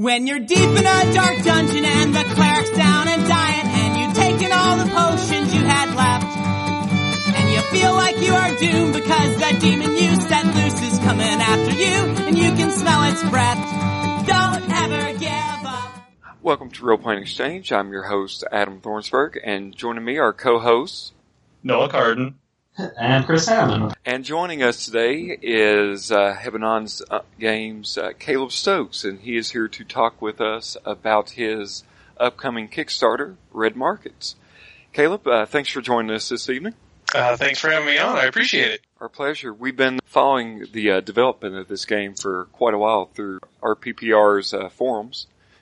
When you're deep in a dark dungeon and the cleric's down and dying and you've taken all the potions you had left. And you feel like you are doomed because that demon you set loose is coming after you and you can smell its breath. Don't ever give up. Welcome to Role Playing Exchange. I'm your host, Adam Thornsberg, and joining me are co-hosts. Noah Carden. And Chris Hammond. And joining us today is uh, Hebanon's uh, Games uh, Caleb Stokes, and he is here to talk with us about his upcoming Kickstarter, Red Markets. Caleb, uh, thanks for joining us this evening. Uh, thanks for having me on. I appreciate it. Our pleasure. We've been following the uh, development of this game for quite a while through RPPR's uh,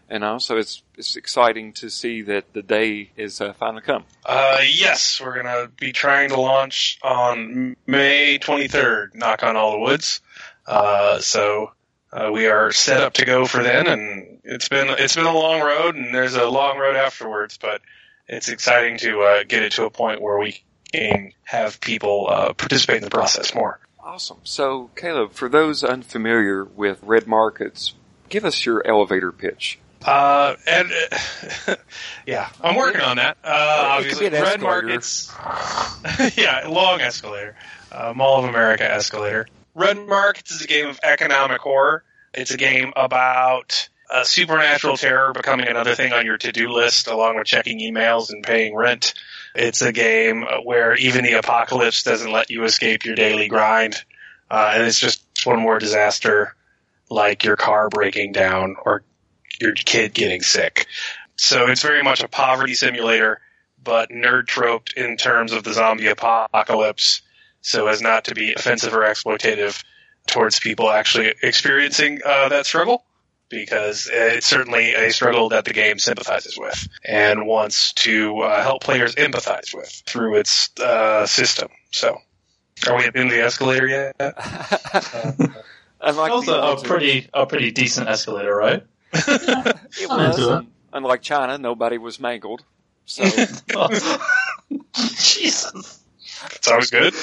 forums, and also it's it's exciting to see that the day is uh, finally come. Uh, yes, we're gonna be trying to launch on May 23rd. Knock on all the woods. Uh, so uh, we are set up to go for then, and it's been it's been a long road, and there's a long road afterwards, but it's exciting to uh, get it to a point where we can have people uh, participate in the process more. Awesome. So, Caleb, for those unfamiliar with red markets, give us your elevator pitch. Uh, and uh, yeah, I'm working on that. Uh, obviously, red markets. yeah, long escalator, uh, Mall of America escalator. Red markets is a game of economic horror. It's a game about supernatural terror becoming another thing on your to-do list, along with checking emails and paying rent. It's a game where even the apocalypse doesn't let you escape your daily grind, uh, and it's just one more disaster, like your car breaking down or your kid getting sick. So it's very much a poverty simulator, but nerd troped in terms of the zombie apocalypse, so as not to be offensive or exploitative towards people actually experiencing uh, that struggle, because it's certainly a struggle that the game sympathizes with and wants to uh, help players empathize with through its uh, system. So, are we in the escalator yet? Unlike That was the a, a pretty a pretty decent escalator, right? It was, into unlike China, nobody was mangled. So, Jesus. It's always good.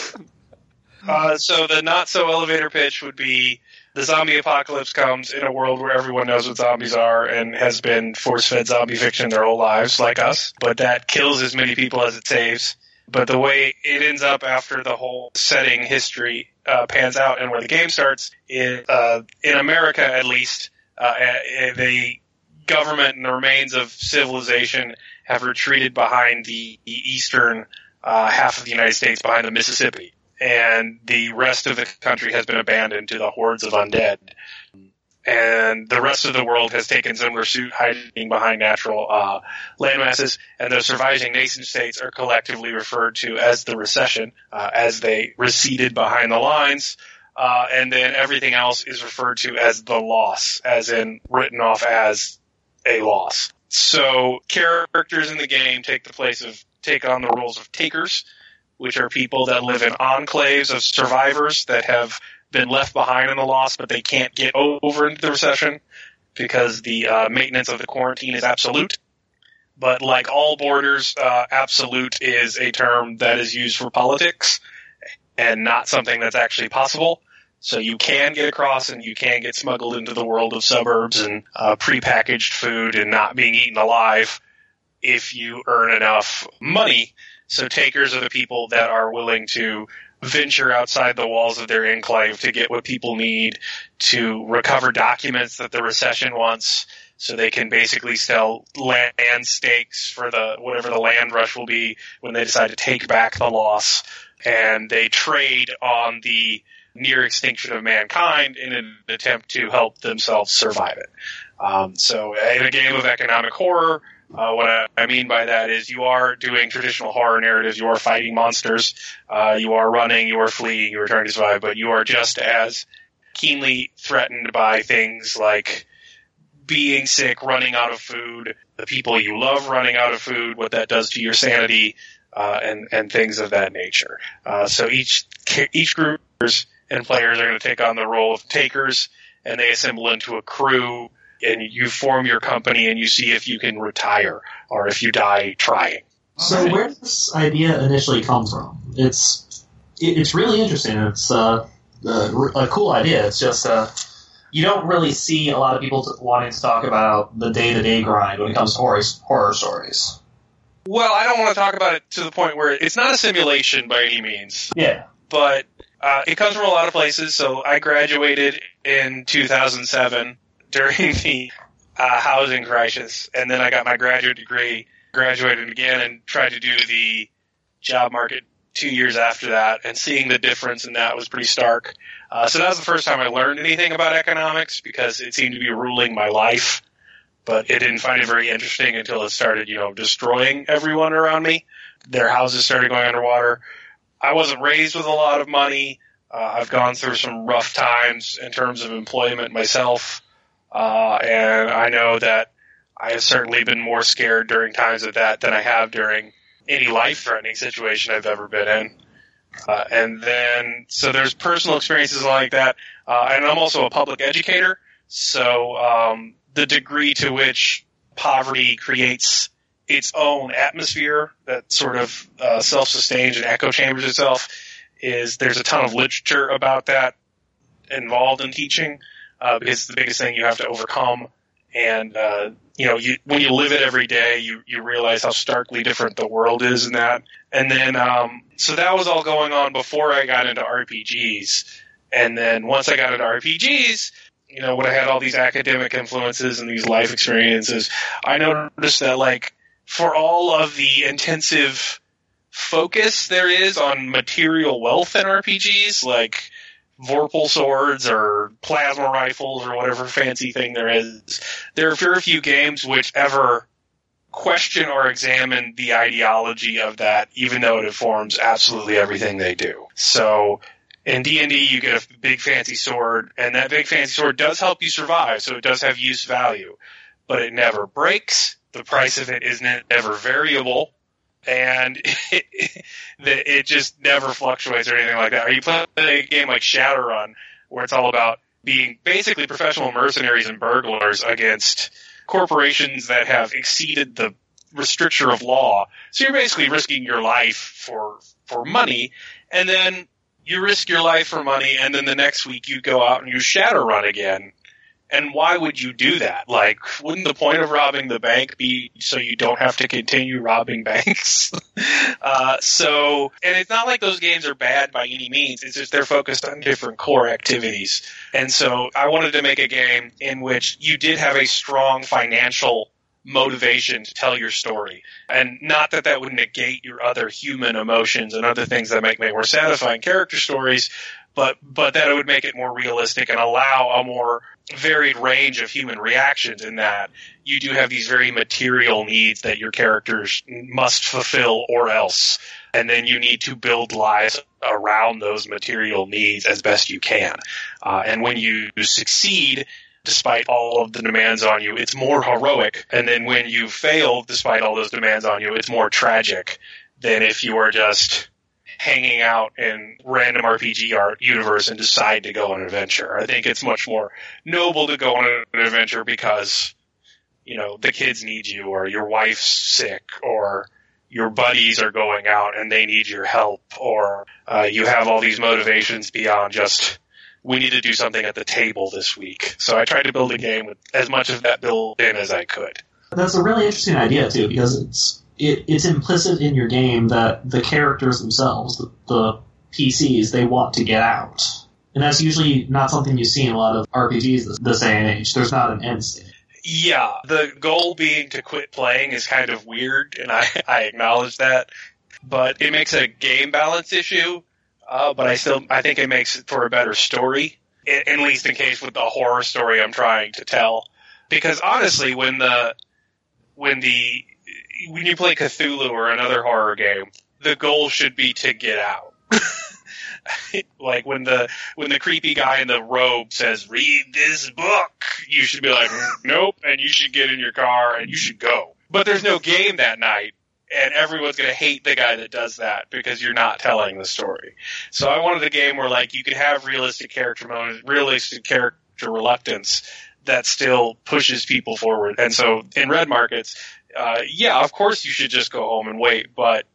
Uh, so the not so elevator pitch would be the zombie apocalypse comes in a world where everyone knows what zombies are and has been force fed zombie fiction their whole lives, like us, but that kills as many people as it saves. But the way it ends up after the whole setting history uh, pans out and where the game starts is, uh, in America at least, the government and the remains of civilization have retreated behind the eastern uh, half of the United States behind the Mississippi, and the rest of the country has been abandoned to the hordes of undead. And the rest of the world has taken similar suit, hiding behind natural uh, landmasses, and the surviving nation states are collectively referred to as the recession, uh, as they receded behind the lines. Uh, and then everything else is referred to as the loss, as in written off as a loss. So characters in the game take the place of take on the roles of takers, which are people that live in enclaves of survivors that have been left behind in the loss, but they can't get over into the recession because the uh, maintenance of the quarantine is absolute. But like all borders, uh, absolute is a term that is used for politics and not something that's actually possible. So you can get across and you can get smuggled into the world of suburbs and uh, prepackaged food and not being eaten alive if you earn enough money. So takers are the people that are willing to venture outside the walls of their enclave to get what people need to recover documents that the recession wants so they can basically sell land stakes for the whatever the land rush will be when they decide to take back the loss and they trade on the near extinction of mankind in an attempt to help themselves survive it. Um, so in a game of economic horror, uh, what I, mean by that is you are doing traditional horror narratives. You are fighting monsters. Uh, you are running. You are fleeing. You are trying to survive, but you are just as keenly threatened by things like being sick, running out of food, the people you love running out of food, what that does to your sanity, uh, and and things of that nature. Uh, so each each group and players are going to take on the role of takers, and they assemble into a crew and you form your company and you see if you can retire or if you die trying. So where did this idea initially come from? It's it's really interesting. It's uh, a, a cool idea. It's just uh, you don't really see a lot of people wanting to talk about the day to day grind when it comes to horror, horror stories. Well, I don't want to talk about it to the point where it's not a simulation by any means, Yeah. but uh, it comes from a lot of places. So I graduated in 2007 during the uh, housing crisis, and then I got my graduate degree, graduated again, and tried to do the job market two years after that, and seeing the difference in that was pretty stark. Uh, so that was the first time I learned anything about economics because it seemed to be ruling my life. But it didn't find it very interesting until it started, you know, destroying everyone around me. Their houses started going underwater. I wasn't raised with a lot of money. Uh, I've gone through some rough times in terms of employment myself. Uh, and I know that I have certainly been more scared during times of that than I have during any life threatening situation I've ever been in. Uh, and then, so there's personal experiences like that. Uh, and I'm also a public educator. So, um, the degree to which poverty creates its own atmosphere that sort of uh, self-sustains and echo chambers itself is there's a ton of literature about that involved in teaching uh, because it's the biggest thing you have to overcome. And uh, you know, you, when you live it every day, you you realize how starkly different the world is in that. And then, um, so that was all going on before I got into RPGs. And then once I got into RPGs, you know, when I had all these academic influences and these life experiences, I noticed that like for all of the intensive focus there is on material wealth in RPGs, like Vorpal swords or plasma rifles or whatever fancy thing there is, there are very few games which ever question or examine the ideology of that, even though it informs absolutely everything they do. So in D&D, you get a big fancy sword, and that big fancy sword does help you survive, so it does have use value. But it never breaks. The price of it is never variable. And it, it just never fluctuates or anything like that. Are you playing a game like Shadowrun, where it's all about being basically professional mercenaries and burglars against corporations that have exceeded the restriction of law. So you're basically risking your life for for money, and then you risk your life for money, and then the next week you go out and you Shadowrun again. And why would you do that? Like, wouldn't the point of robbing the bank be so you don't have to continue robbing banks? uh, so, and it's not like those games are bad by any means. It's just they're focused on different core activities. And so I wanted to make a game in which you did have a strong financial motivation to tell your story. And not that that would negate your other human emotions and other things that make, make more satisfying character stories, but, but that it would make it more realistic and allow a more varied range of human reactions in that you do have these very material needs that your characters must fulfill or else. And then you need to build lives around those material needs as best you can. Uh, and when you succeed, despite all of the demands on you, it's more heroic. And then when you fail, despite all those demands on you, it's more tragic than if you are just hanging out in random RPG art universe and decide to go on an adventure. I think it's much more noble to go on an adventure because, you know, the kids need you or your wife's sick or your buddies are going out and they need your help or uh, you have all these motivations beyond just we need to do something at the table this week. So I tried to build a game with as much of that built in as I could. That's a really interesting idea too, because it's it, it's implicit in your game that the characters themselves, the, the PCs, they want to get out, and that's usually not something you see in a lot of RPGs this, this day and age. There's not an end state. Yeah, the goal being to quit playing is kind of weird, and I, I acknowledge that. But it makes a game balance issue. Uh, but I still I think it makes it for a better story, at, at least in case with the horror story I'm trying to tell. Because honestly, when the when the when you play Cthulhu or another horror game, the goal should be to get out. like when the when the creepy guy in the robe says read this book you should be like nope and you should get in your car and you should go. But there's no game that night and everyone's going to hate the guy that does that because you're not telling the story. So i wanted a game where like you could have realistic character moments realistic character reluctance that still pushes people forward. And so in red markets uh, yeah of course you should just go home and wait but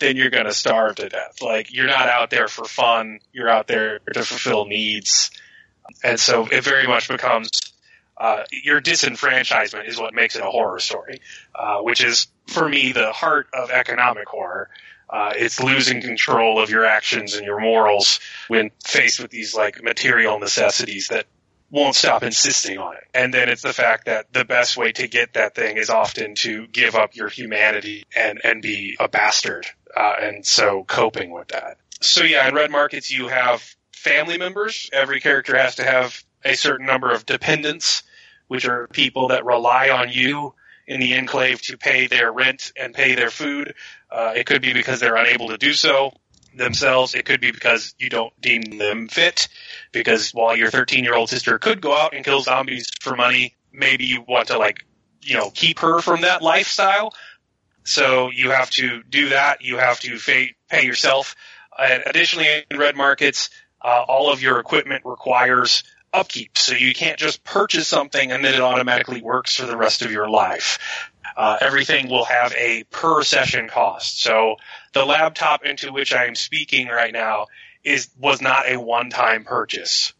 then you're going to starve to death. Like you're not out there for fun. You're out there to fulfill needs. and so it very much becomes uh, your disenfranchisement is what makes it a horror story, uh, which is for me the heart of economic horror. Uh, it's losing control of your actions and your morals when faced with these like material necessities that won't stop insisting on it. And then it's the fact that the best way to get that thing is often to give up your humanity and, and be a bastard. Uh, and so coping with that. So yeah, in red markets you have family members. Every character has to have a certain number of dependents, which are people that rely on you in the enclave to pay their rent and pay their food. Uh, it could be because they're unable to do so themselves. It could be because you don't deem them fit. Because while your 13 year old sister could go out and kill zombies for money, maybe you want to like, you know, keep her from that lifestyle. So you have to do that. You have to pay, yourself. And additionally, in red markets, uh, all of your equipment requires upkeep. So you can't just purchase something and then it automatically works for the rest of your life. Uh, everything will have a per session cost. So the laptop into which I am speaking right now is was not a one time purchase,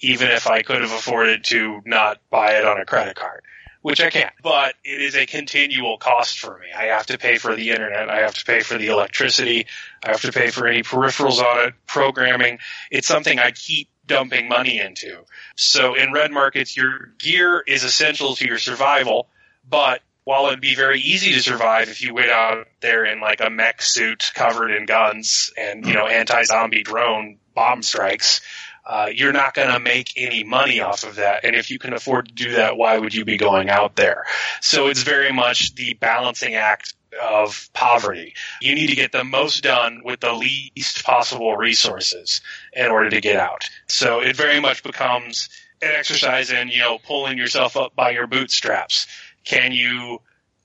even if I could have afforded to not buy it on a credit card, which I can't. But it is a continual cost for me. I have to pay for the internet. I have to pay for the electricity. I have to pay for any peripherals on it, programming. It's something I keep dumping money into. So in red markets, your gear is essential to your survival, but while it'd be very easy to survive if you went out there in like a mech suit covered in guns and, you know, anti-zombie drone bomb strikes, uh, you're not going to make any money off of that. And if you can afford to do that, why would you be going out there? So it's very much the balancing act of poverty. You need to get the most done with the least possible resources in order to get out. So it very much becomes an exercise in, you know, pulling yourself up by your bootstraps. Can you,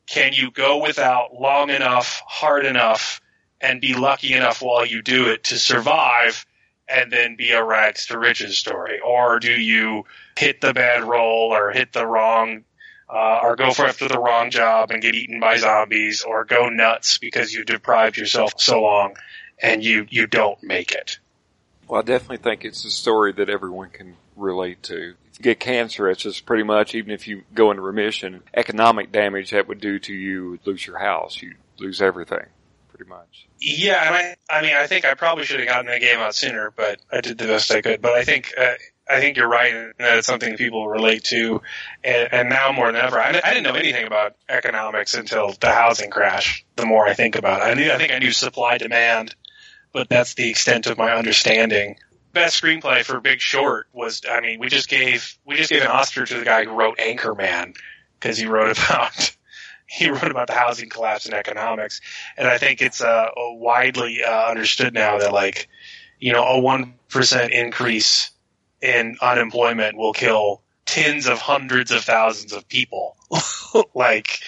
can you go without long enough, hard enough, and be lucky enough while you do it to survive and then be a rags to riches story? Or do you hit the bad roll or hit the wrong uh, or go for after the wrong job and get eaten by zombies, or go nuts because you deprived yourself so long and you you don't make it. Well, I definitely think it's a story that everyone can relate to. Get cancer, it's just pretty much even if you go into remission, economic damage that would do to you would lose your house, you lose everything, pretty much. Yeah, and I, I mean, I think I probably should have gotten the game out sooner, but I did the best I could. But I think uh, I think you're right in that it's something people relate to, and, and now more than ever. I, I, didn't know anything about economics until the housing crash. The more I think about it, I knew I think I knew supply demand, but that's the extent of my understanding. Best screenplay for Big Short was, I mean, we just gave we just gave an Oscar to the guy who wrote Anchorman because he wrote about he wrote about the housing collapse and economics, and I think it's uh, widely uh, understood now that like you know a one percent increase in unemployment will kill tens of hundreds of thousands of people. like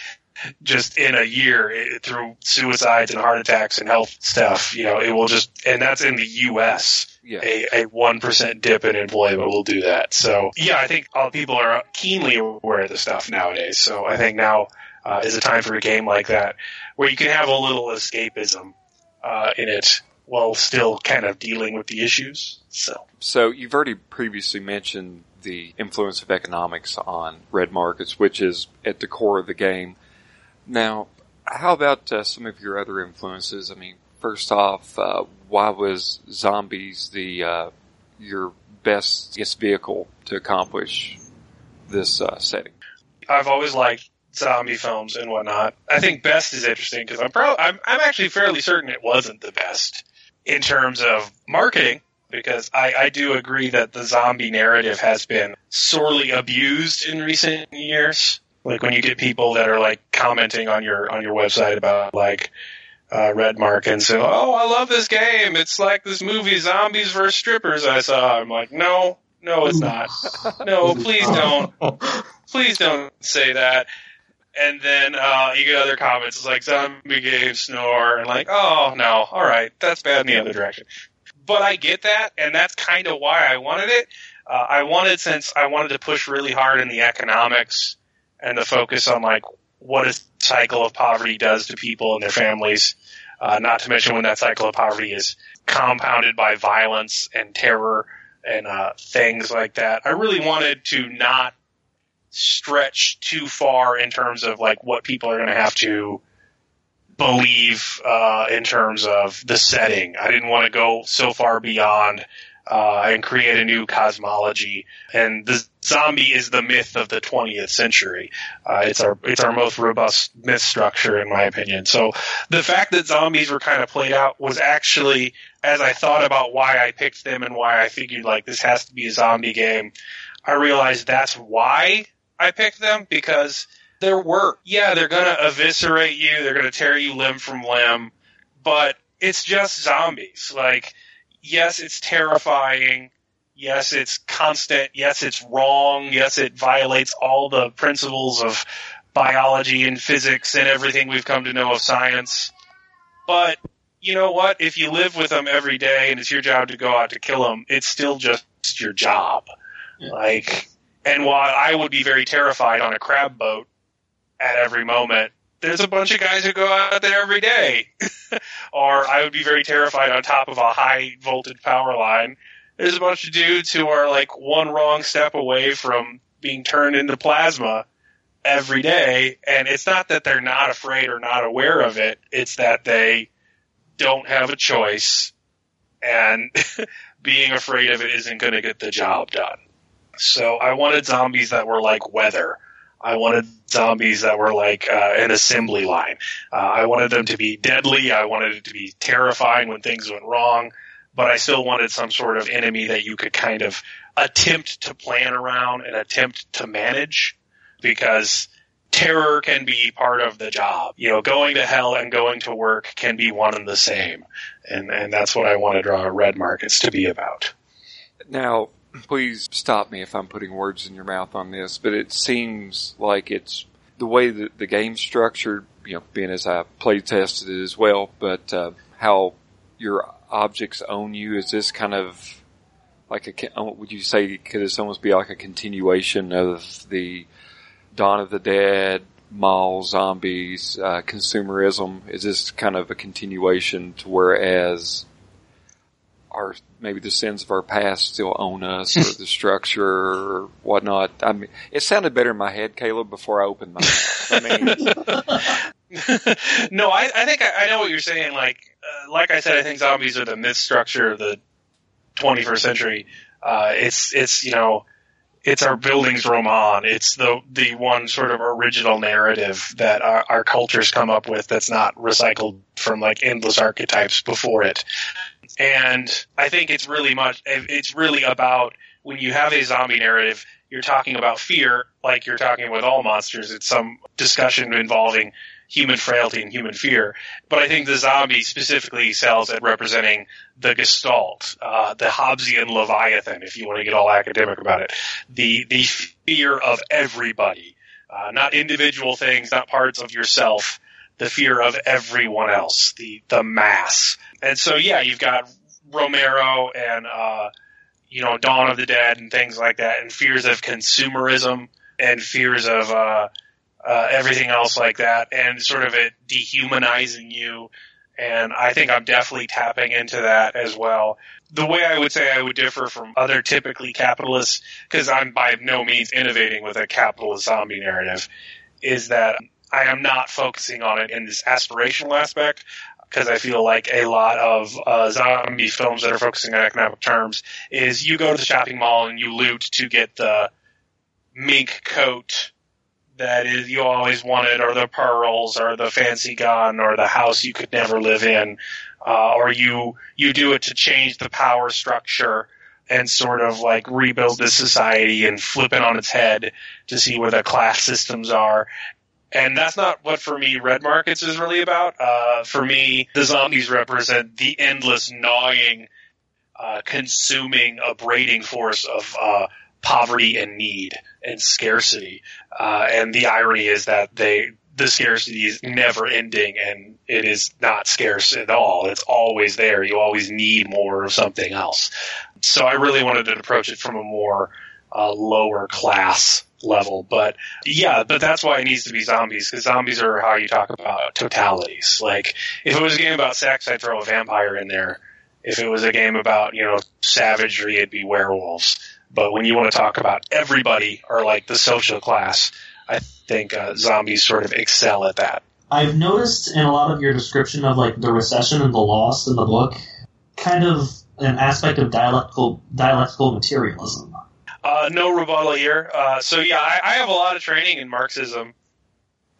just in a year it, through suicides and heart attacks and health stuff, you know, it will just, and that's in the U.S. Yeah. A, a 1% dip in employment will do that. So yeah, I think all people are keenly aware of the stuff nowadays. So I think now uh, is a time for a game like that where you can have a little escapism uh, in it while still kind of dealing with the issues. So, so you've already previously mentioned the influence of economics on red markets, which is at the core of the game. Now, how about uh, some of your other influences? I mean, first off, uh, why was zombies the uh, your best guess vehicle to accomplish this uh, setting? I've always liked zombie films and whatnot. I think best is interesting because I'm, pro- I'm I'm actually fairly certain it wasn't the best in terms of marketing, because I, I do agree that the zombie narrative has been sorely abused in recent years. Like when you get people that are like commenting on your on your website about like uh, Red Mark and say, "Oh, I love this game. It's like this movie Zombies versus Strippers I saw." I'm like, "No, no, it's not. No, please don't. Please don't say that." and then uh, you get other comments it's like zombie game snore and like oh no all right that's bad in the other direction but i get that and that's kind of why i wanted it uh, i wanted since i wanted to push really hard in the economics and the focus on like what a cycle of poverty does to people and their families uh, not to mention when that cycle of poverty is compounded by violence and terror and uh, things like that. I really wanted to not stretch too far in terms of like what people are going to have to believe uh, in terms of the setting. I didn't want to go so far beyond uh, and create a new cosmology. And the zombie is the myth of the 20th century. Uh, it's our it's our most robust myth structure, in my opinion. So the fact that zombies were kind of played out was actually, as I thought about why I picked them and why I figured like this has to be a zombie game, I realized that's why I picked them because their work. Yeah, they're gonna eviscerate you. They're gonna tear you limb from limb, but it's just zombies. Like, yes, it's terrifying. Yes, it's constant. Yes, it's wrong. Yes, it violates all the principles of biology and physics and everything we've come to know of science. But you know what? If you live with them every day and it's your job to go out to kill them, it's still just your job. Yeah. Like, and while I would be very terrified on a crab boat at every moment, there's a bunch of guys who go out there every day. or I would be very terrified on top of a high voltage power line. There's a bunch of dudes who are like one wrong step away from being turned into plasma every day. And it's not that they're not afraid or not aware of it. It's that they don't have a choice and being afraid of it isn't going to get the job done. So I wanted zombies that were like weather. I wanted zombies that were like uh, an assembly line. Uh, I wanted them to be deadly. I wanted it to be terrifying when things went wrong, but I still wanted some sort of enemy that you could kind of attempt to plan around and attempt to manage because terror can be part of the job. You know, going to hell and going to work can be one and the same. And, and that's what I want to draw red markets to be about. Now, please stop me if I'm putting words in your mouth on this, but it seems like it's the way that the game's structured, you know, being as I play tested it as well, but uh, how your objects own you. Is this kind of like a, would you say, could this almost be like a continuation of the Dawn of the Dead, mall zombies, uh, consumerism? Is this kind of a continuation to whereas our maybe the sins of our past still own us or the structure or whatnot. I mean, it sounded better in my head, Caleb, before I opened my mouth. I mean, no, I, I think I, I, know what you're saying. Like, uh, like I said, I think zombies are the myth structure of the 21st century. Uh, it's, it's, you know, it's our bildungsroman. It's the the one sort of original narrative that our, our cultures come up with that's not recycled from like endless archetypes before it. And I think it's really much, it's really about when you have a zombie narrative, you're talking about fear, like you're talking with all monsters. It's some discussion involving human frailty and human fear. But I think the zombie specifically sells at representing the gestalt, uh, the Hobbesian Leviathan, if you want to get all academic about it. The, the fear of everybody, uh, not individual things, not parts of yourself, the fear of everyone else, the the mass. And so yeah, you've got Romero and uh, you know Dawn of the Dead and things like that, and fears of consumerism and fears of uh, uh, everything else like that, and sort of it dehumanizing you. And I think I'm definitely tapping into that as well. The way I would say I would differ from other typically capitalists, because I'm by no means innovating with a capitalist zombie narrative, is that I am not focusing on it in this aspirational aspect because I feel like a lot of uh, zombie films that are focusing on economic terms is you go to the shopping mall and you loot to get the mink coat that is you always wanted, or the pearls, or the fancy gun, or the house you could never live in, uh, or you you do it to change the power structure and sort of like rebuild the society and flip it on its head to see where the class systems are and that's not what for me red markets is really about. Uh, for me, the zombies represent the endless gnawing, uh, consuming, abrading force of uh, poverty and need and scarcity. Uh, and the irony is that they the scarcity is never ending and it is not scarce at all. It's always there. You always need more of something else. So I really wanted to approach it from a more uh, lower class level. But yeah, but that's why it needs to be zombies because zombies are how you talk about totalities. Like if it was a game about sex, I'd throw a vampire in there If it was a game about, you know, savagery, it'd be werewolves. But when you want to talk about everybody or like the social class, I think uh, zombies sort of excel at that. I've noticed in a lot of your description of like the recession and the loss in the book, kind of an aspect of dialectical dialectical materialism. Uh, no rebuttal here. Uh, so yeah, I, I have a lot of training in Marxism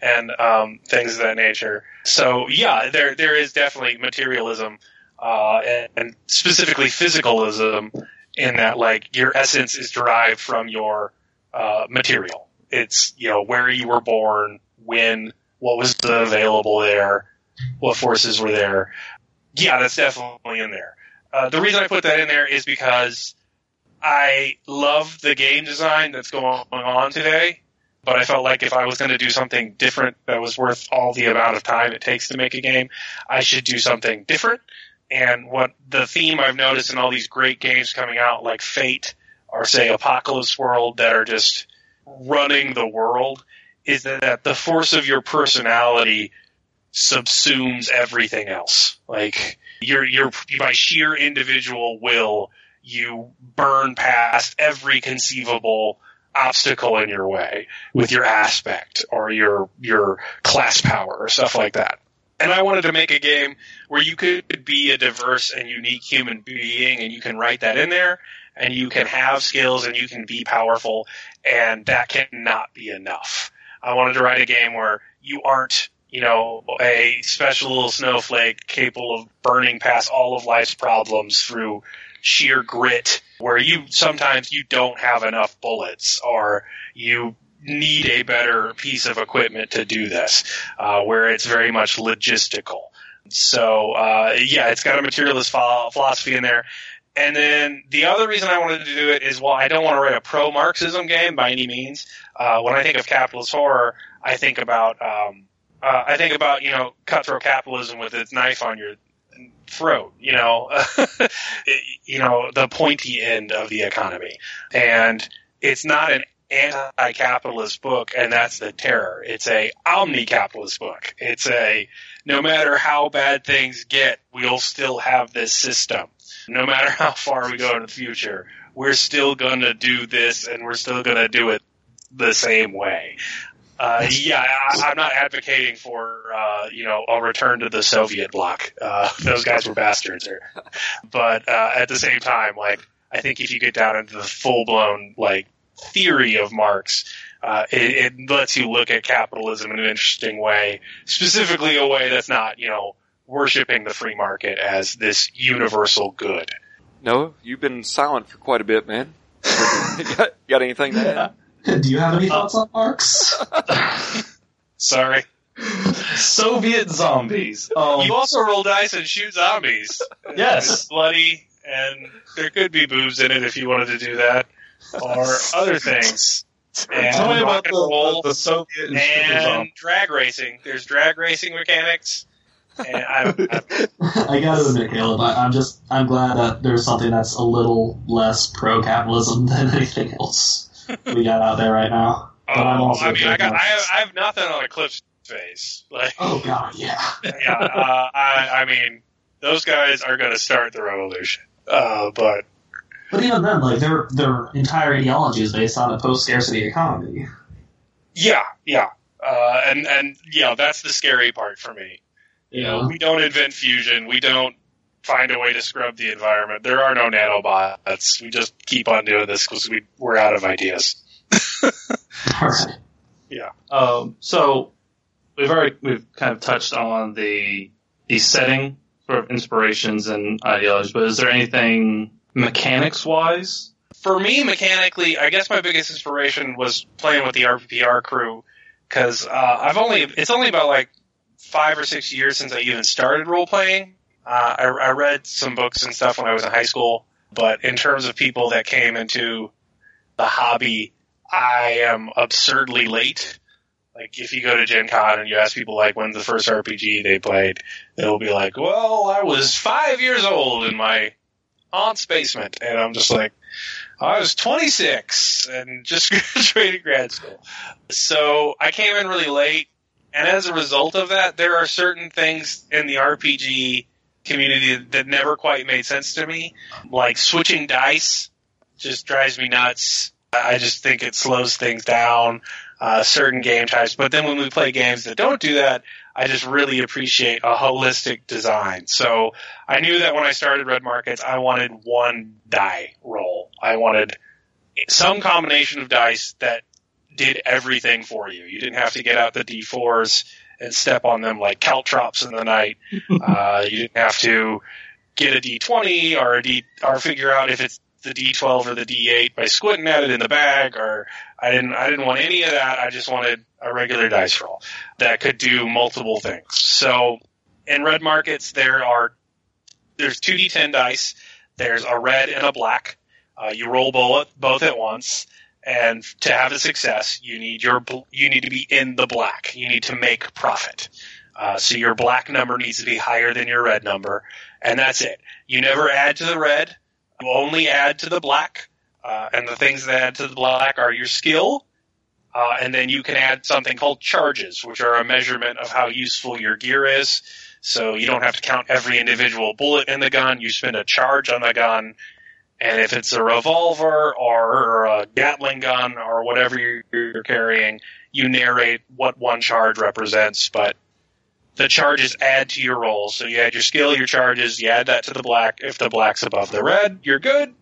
and um, things of that nature. So yeah, there there is definitely materialism uh, and, and specifically physicalism in that like your essence is derived from your uh, material. It's you know where you were born, when, what was available there, what forces were there. Yeah, that's definitely in there. Uh, the reason I put that in there is because I love the game design that's going on today, but I felt like if I was going to do something different that was worth all the amount of time it takes to make a game, I should do something different. And what the theme I've noticed in all these great games coming out, like Fate or say Apocalypse World, that are just running the world, is that the force of your personality subsumes everything else. Like you're by sheer individual will, you burn past every conceivable obstacle in your way with your aspect or your your class power or stuff like that. And I wanted to make a game where you could be a diverse and unique human being and you can write that in there and you can have skills and you can be powerful and that cannot be enough. I wanted to write a game where you aren't, you know, a special little snowflake capable of burning past all of life's problems through sheer grit where you sometimes you don't have enough bullets or you need a better piece of equipment to do this, uh, where it's very much logistical. So uh, yeah, it's got a materialist philosophy in there. And then the other reason I wanted to do it is, well, I don't want to write a pro Marxism game by any means. Uh, when I think of capitalist horror, I think about um, uh, I think about you know cutthroat capitalism with its knife on your throat. You know, it, you know the pointy end of the economy, and it's not an anti-capitalist book, and that's the terror. It's a omni-capitalist book. It's a no matter how bad things get, we'll still have this system. No matter how far we go in the future, we're still going to do this, and we're still going to do it the same way. Uh, yeah, I, am not advocating for uh, you know a return to the Soviet bloc. Uh, those guys were bastards, but uh, at the same time, like I think if you get down into the full blown like theory of Marx, uh, it, it, lets you look at capitalism in an interesting way, specifically a way that's not, you know, worshiping the free market as this universal good. No, you've been silent for quite a bit, man. got, got, anything to add? Do you have any thoughts on Marx? Sorry. Soviet zombies. Um, you also roll dice and shoot zombies. Yes. It's bloody, and there could be boobs in it if you wanted to do that or other things. And Tell me about the, the, the, Soviet and, and drag racing. There's drag racing mechanics. And I'm, I'm, I gotta admit, Caleb, I, am just I'm glad that there's something that's a little less pro capitalism than anything else we got out there right now. But oh, I'm also I mean, I got I have, I have, nothing on Eclipse Phase. Like, oh god, yeah, yeah. Uh, I, I mean, those guys are going to start the revolution. Uh, but but even then, like their their entire ideology is based on a post scarcity economy. Yeah, yeah, uh, and and yeah, that's the scary part for me. You know, we don't invent fusion. We don't find a way to scrub the environment. There are no nanobots. We just keep on doing this because we we're out of ideas. right. Yeah. Um, so we've already we've kind of touched on the the setting sort of inspirations and ideologies, but is there anything mechanics wise? For me, mechanically, I guess my biggest inspiration was playing with the RPPR crew because uh, I've only it's only about like five or six years since I even started role playing. Uh, I, I read some books and stuff when I was in high school, but in terms of people that came into the hobby, I am absurdly late. Like if you go to Gen Con and you ask people like when the first RPG they played, they'll be like, "Well, I was five years old in my aunt's basement, and I'm just like, I was 26 and just graduated grad school. So I came in really late, and as a result of that, there are certain things in the RPG community that never quite made sense to me. Like switching dice just drives me nuts. I just think it slows things down, uh, certain game types. But then when we play games that don't do that, I just really appreciate a holistic design. So I knew that when I started Red Markets, I wanted one die roll. I wanted some combination of dice that did everything for you. You didn't have to get out the D4s and step on them like caltrops in the night. uh, you didn't have to get a D20 or a D or figure out if it's the D12 or the D8 by squinting at it in the bag or I didn't I didn't want any of that. I just wanted a regular dice roll that could do multiple things. So in red markets there are there's two D10 dice. There's a red and a black. Uh, you roll both both at once, and to have a success, you need your you need to be in the black. You need to make profit. Uh, so your black number needs to be higher than your red number, and that's it. You never add to the red. You only add to the black, uh, and the things that add to the black are your skill, uh, and then you can add something called charges, which are a measurement of how useful your gear is. So you don't have to count every individual bullet in the gun. You spend a charge on the gun, and if it's a revolver or a Gatling gun or whatever you're carrying, you narrate what one charge represents. But the charges add to your roll. So you add your skill, your charges, you add that to the black. If the black's above the red, you're good.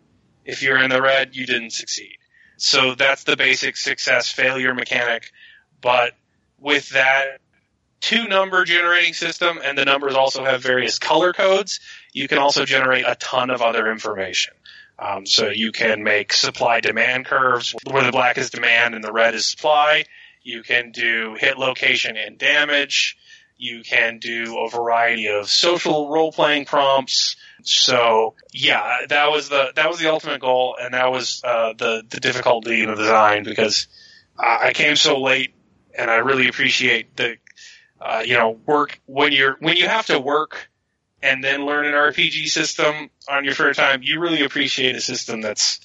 If you're in the red, you didn't succeed. So that's the basic success failure mechanic. But with that two number generating system, and the numbers also have various color codes, you can also generate a ton of other information. Um, so you can make supply demand curves where the black is demand and the red is supply. You can do hit location and damage. You can do a variety of social role playing prompts. So yeah, that was the that was the ultimate goal, and that was uh, the the difficulty in the design because I came so late, and I really appreciate the uh, you know work when you're when you have to work and then learn an RPG system on your free time. You really appreciate a system that's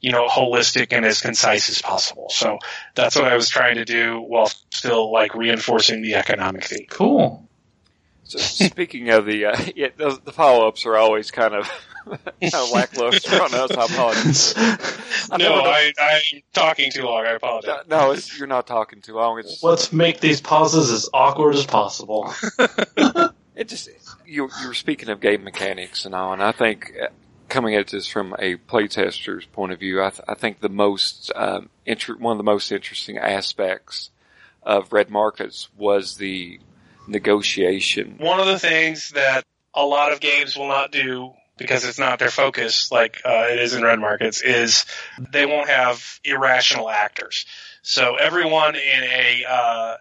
you know, holistic and as concise as possible. So that's what I was trying to do while still like reinforcing the economic theme. Cool. So speaking of the, uh, yeah, the, the follow ups are always kind of, kind of lackluster on us. I apologize. I no, I, I'm talking too long. I apologize. No, it's, you're not talking too long. It's, Let's make these pauses as awkward as possible. it just you you were speaking of game mechanics and all, and I think coming at this from a playtester's point of view, I, th- I think the most um, inter- one of the most interesting aspects of Red Markets was the negotiation. One of the things that a lot of games will not do because it's not their focus, like uh, it is in Red Markets, is they won't have irrational actors. So everyone in a uh,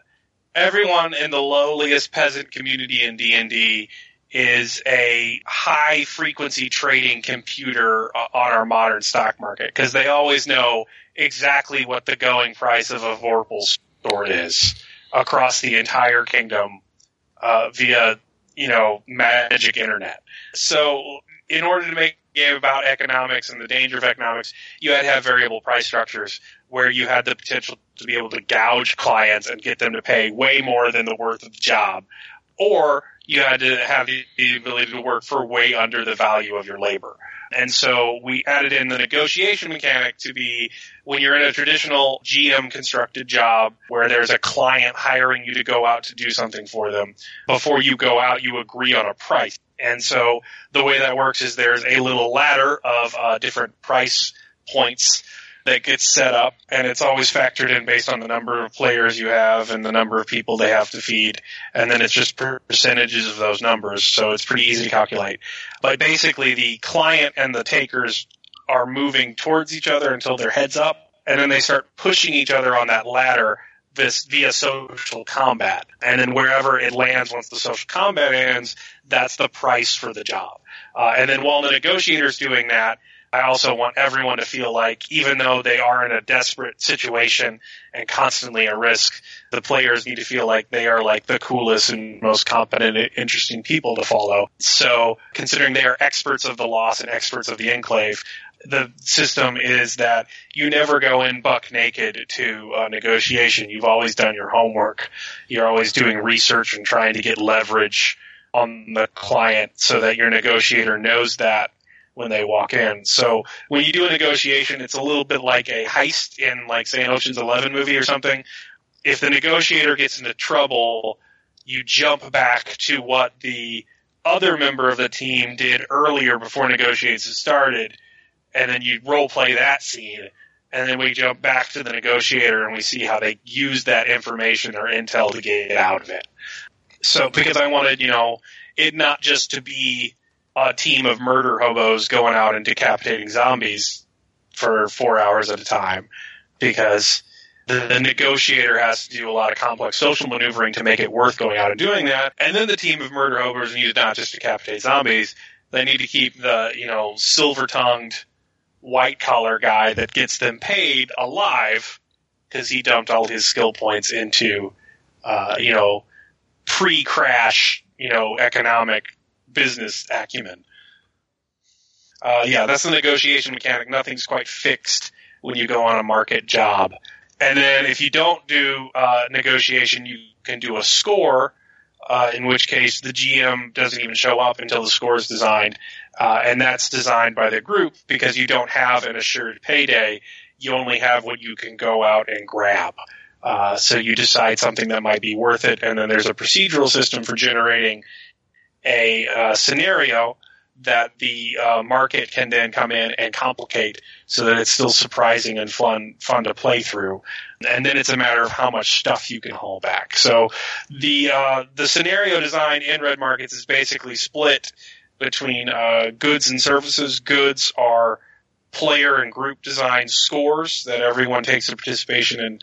everyone in the lowliest peasant community in D and D is a high frequency trading computer on our modern stock market because they always know exactly what the going price of a Vorpal sword is across the entire kingdom uh, via you know magic internet. So in order to make a game about economics and the danger of economics, you had to have variable price structures where you had the potential to be able to gouge clients and get them to pay way more than the worth of the job. Or you had to have the ability to work for way under the value of your labor. And so we added in the negotiation mechanic to be when you're in a traditional GM constructed job where there's a client hiring you to go out to do something for them. Before you go out, you agree on a price. And so the way that works is there's a little ladder of uh, different price points that gets set up and it's always factored in based on the number of players you have and the number of people they have to feed and then it's just percentages of those numbers so it's pretty easy to calculate. But basically the client and the takers are moving towards each other until their heads up and then they start pushing each other on that ladder this via social combat. And then wherever it lands once the social combat ends that's the price for the job. Uh, and then while the negotiator's doing that I also want everyone to feel like even though they are in a desperate situation and constantly at risk, the players need to feel like they are like the coolest and most competent, and interesting people to follow. So considering they are experts of the loss and experts of the enclave, the system is that you never go in buck naked to a negotiation. You've always done your homework. You're always doing research and trying to get leverage on the client so that your negotiator knows that when they walk in. So when you do a negotiation, it's a little bit like a heist in like say an Ocean's Eleven movie or something. If the negotiator gets into trouble, you jump back to what the other member of the team did earlier before negotiations started, and then you role play that scene. And then we jump back to the negotiator and we see how they use that information or intel to get out of it. So, because I wanted, you know, it not just to be a team of murder hobos going out and decapitating zombies for four hours at a time, because the, the, negotiator has to do a lot of complex social maneuvering to make it worth going out and doing that. And then the team of murder hobos need not just decapitate zombies; they need to keep the you know silver tongued white collar guy that gets them paid alive because he dumped all his skill points into uh, you know pre crash you know economic business acumen. Uh, yeah, that's the negotiation mechanic. Nothing's quite fixed when you go on a market job. And then if you don't do uh, negotiation, you can do a score, uh, in which case the GM doesn't even show up until the score is designed. Uh, and that's designed by the group because you don't have an assured payday. You only have what you can go out and grab. Uh, so you decide something that might be worth it, and then there's a procedural system for generating a uh, scenario that the uh, market can then come in and complicate so that it's still surprising and fun fun to play through. And then it's a matter of how much stuff you can haul back. So the uh, the scenario design in Red Markets is basically split between uh, goods and services. Goods are player and group design scores that everyone takes a participation in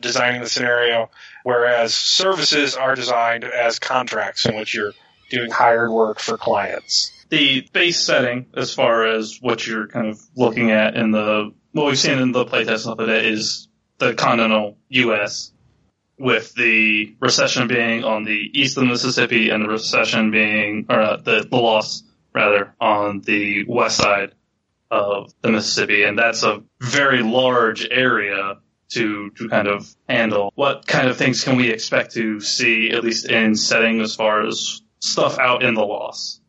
designing the scenario, whereas services are designed as contracts in which you're doing hired work for clients the base setting, as far as what you're kind of looking at in the what we've seen in the playtest of it, is the continental U.S. with the recession being on the east of the Mississippi and the recession being, or uh, the, the loss rather, on the west side of the Mississippi, and that's a very large area to to kind of handle. What kind of things can we expect to see, at least in setting, as far as stuff out in the loss?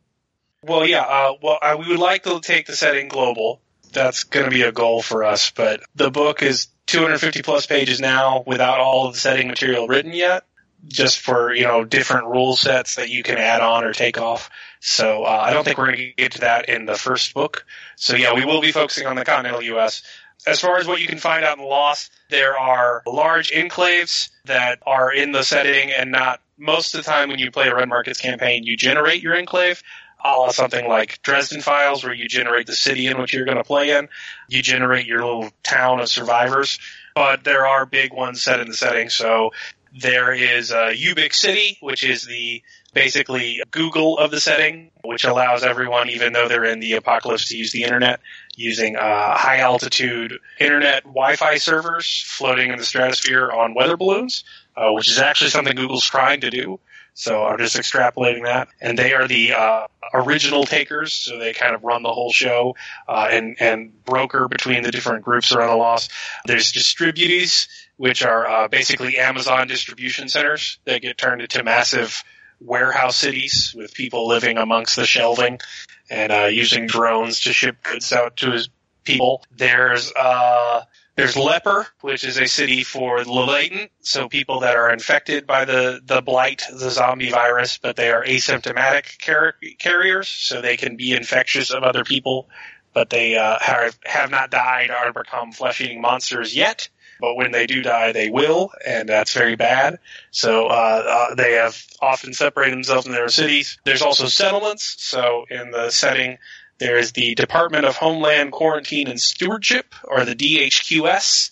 Well, yeah. Uh, well, I, we would like to take the setting global. That's going to be a goal for us. But the book is 250 plus pages now without all of the setting material written yet, just for you know different rule sets that you can add on or take off. So uh, I don't think we're going to get to that in the first book. So yeah, we will be focusing on the continental U.S. As far as what you can find out in the Loss, there are large enclaves that are in the setting and not most of the time when you play a Red Markets campaign, you generate your enclave a la something like Dresden Files, where you generate the city in which you're going to play in. You generate your little town of survivors. But there are big ones set in the setting. So there is uh, Ubik City, which is the basically Google of the setting, which allows everyone, even though they're in the apocalypse, to use the internet using uh, high altitude internet Wi-Fi servers floating in the stratosphere on weather balloons, uh, which is actually something Google's trying to do. So I'm just extrapolating that. And they are the uh, original takers, so they kind of run the whole show uh, and and broker between the different groups around the loss. There's distributors, which are uh, basically Amazon distribution centers that get turned into massive warehouse cities with people living amongst the shelving and uh, using drones to ship goods out to people. There's uh, there's Leper, which is a city for the so people that are infected by the, the blight, the zombie virus, but they are asymptomatic car- carriers, so they can be infectious of other people, but they uh, have, have not died or become flesh-eating monsters yet. But when they do die, they will, and that's very bad. So uh, uh, they have often separated themselves in their cities. There's also settlements. So in the setting, there is the Department of Homeland Quarantine and Stewardship, or the DHQS,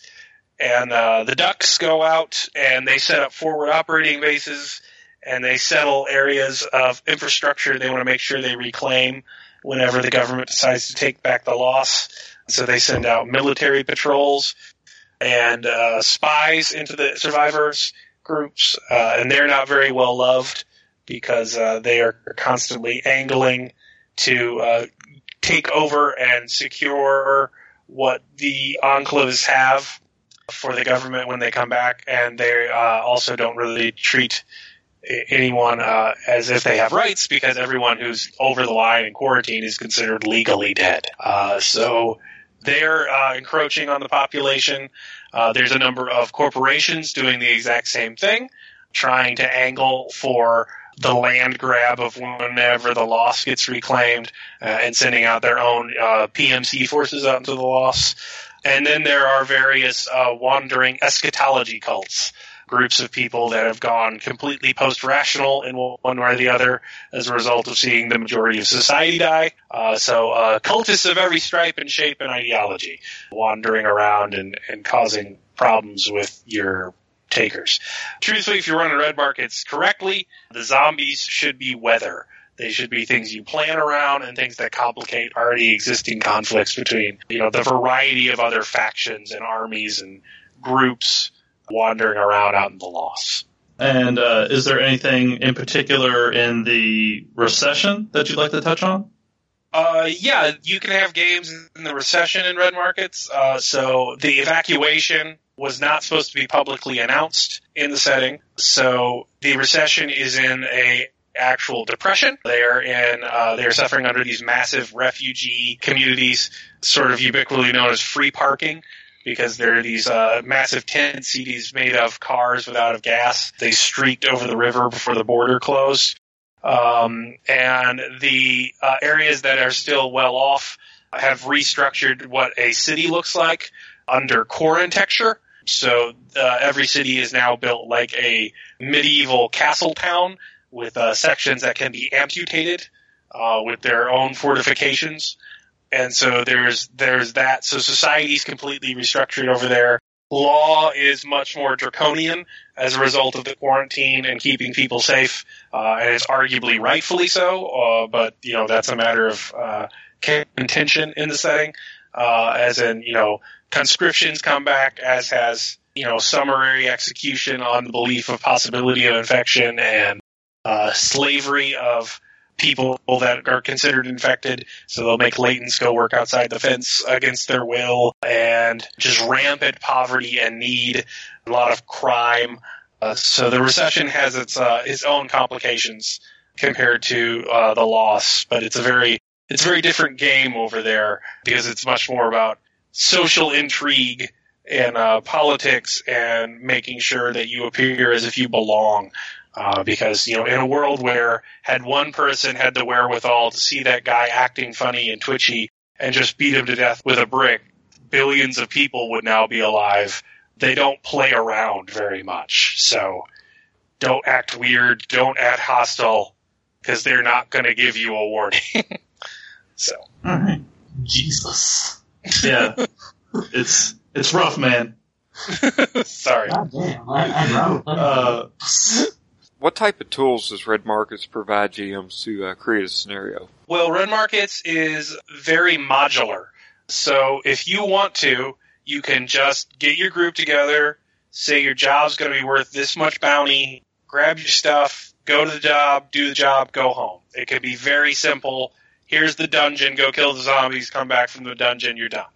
and uh, the ducks go out and they set up forward operating bases and they settle areas of infrastructure they want to make sure they reclaim whenever the government decides to take back the loss. So they send out military patrols and uh, spies into the survivors groups, uh, and they're not very well loved because uh, they are constantly angling to uh, take over and secure what the enclaves have for the government when they come back, and they uh, also don't really treat anyone uh, as if they have rights because everyone who's over the line in quarantine is considered legally dead. Uh, so they're uh, encroaching on the population. Uh, there's a number of corporations doing the exact same thing, trying to angle for the land grab of whenever the loss gets reclaimed uh, and sending out their own uh, PMC forces out into the loss. And then there are various wandering eschatology cults groups of people that have gone completely post-rational in one way or the other as a result of seeing the majority of society die. Uh, so uh, cultists of every stripe and shape and ideology wandering around and, and causing problems with your takers. Truthfully, if you run red markets correctly, the zombies should be weather. They should be things you plan around and things that complicate already existing conflicts between, you know, the variety of other factions and armies and groups wandering around out in the loss. And uh, is there anything in particular in the recession that you'd like to touch on? Uh, yeah, you can have games in the recession in red markets. Uh, so the evacuation was not supposed to be publicly announced in the setting. So the recession is in a actual depression. They are in, uh, they are suffering under these massive refugee communities, sort of ubiquitously known as free parking because there are these uh, massive tent cities made of cars without of gas. They streaked over the river before the border closed. Um, and the uh, areas that are still well off have restructured what a city looks like under quarantexture. So uh, every city is now built like a medieval castle town with uh, sections that can be amputated uh, with their own fortifications and so there's there's that. So society's completely restructured over there. Law is much more draconian as a result of the quarantine and keeping people safe, uh, and it's arguably rightfully so. Uh, but you know that's a matter of uh, contention in the setting. Uh, as in, you know, conscriptions come back, as has you know summary execution on the belief of possibility of infection and uh, slavery of people that are considered infected. So they'll make latents go work outside the fence against their will and just rampant poverty and need, a lot of crime. Uh, so the recession has its, uh, its own complications compared to, uh, the loss, but it's a very, it's a very different game over there because it's much more about social intrigue and uh, politics and making sure that you appear as if you belong. Uh, because you know, in a world where had one person had the wherewithal to see that guy acting funny and twitchy and just beat him to death with a brick, billions of people would now be alive. They don't play around very much, so don't act weird, don't act hostile, because they're not going to give you a warning. so, all right, Jesus, yeah, it's it's rough, man. Sorry. God damn, I, I Uh, What type of tools does Red Markets provide GMs to uh, create a scenario? Well, Red Markets is very modular. So if you want to, you can just get your group together, say your job's going to be worth this much bounty, grab your stuff, go to the job, do the job, go home. It can be very simple. Here's the dungeon, go kill the zombies, come back from the dungeon, you're done.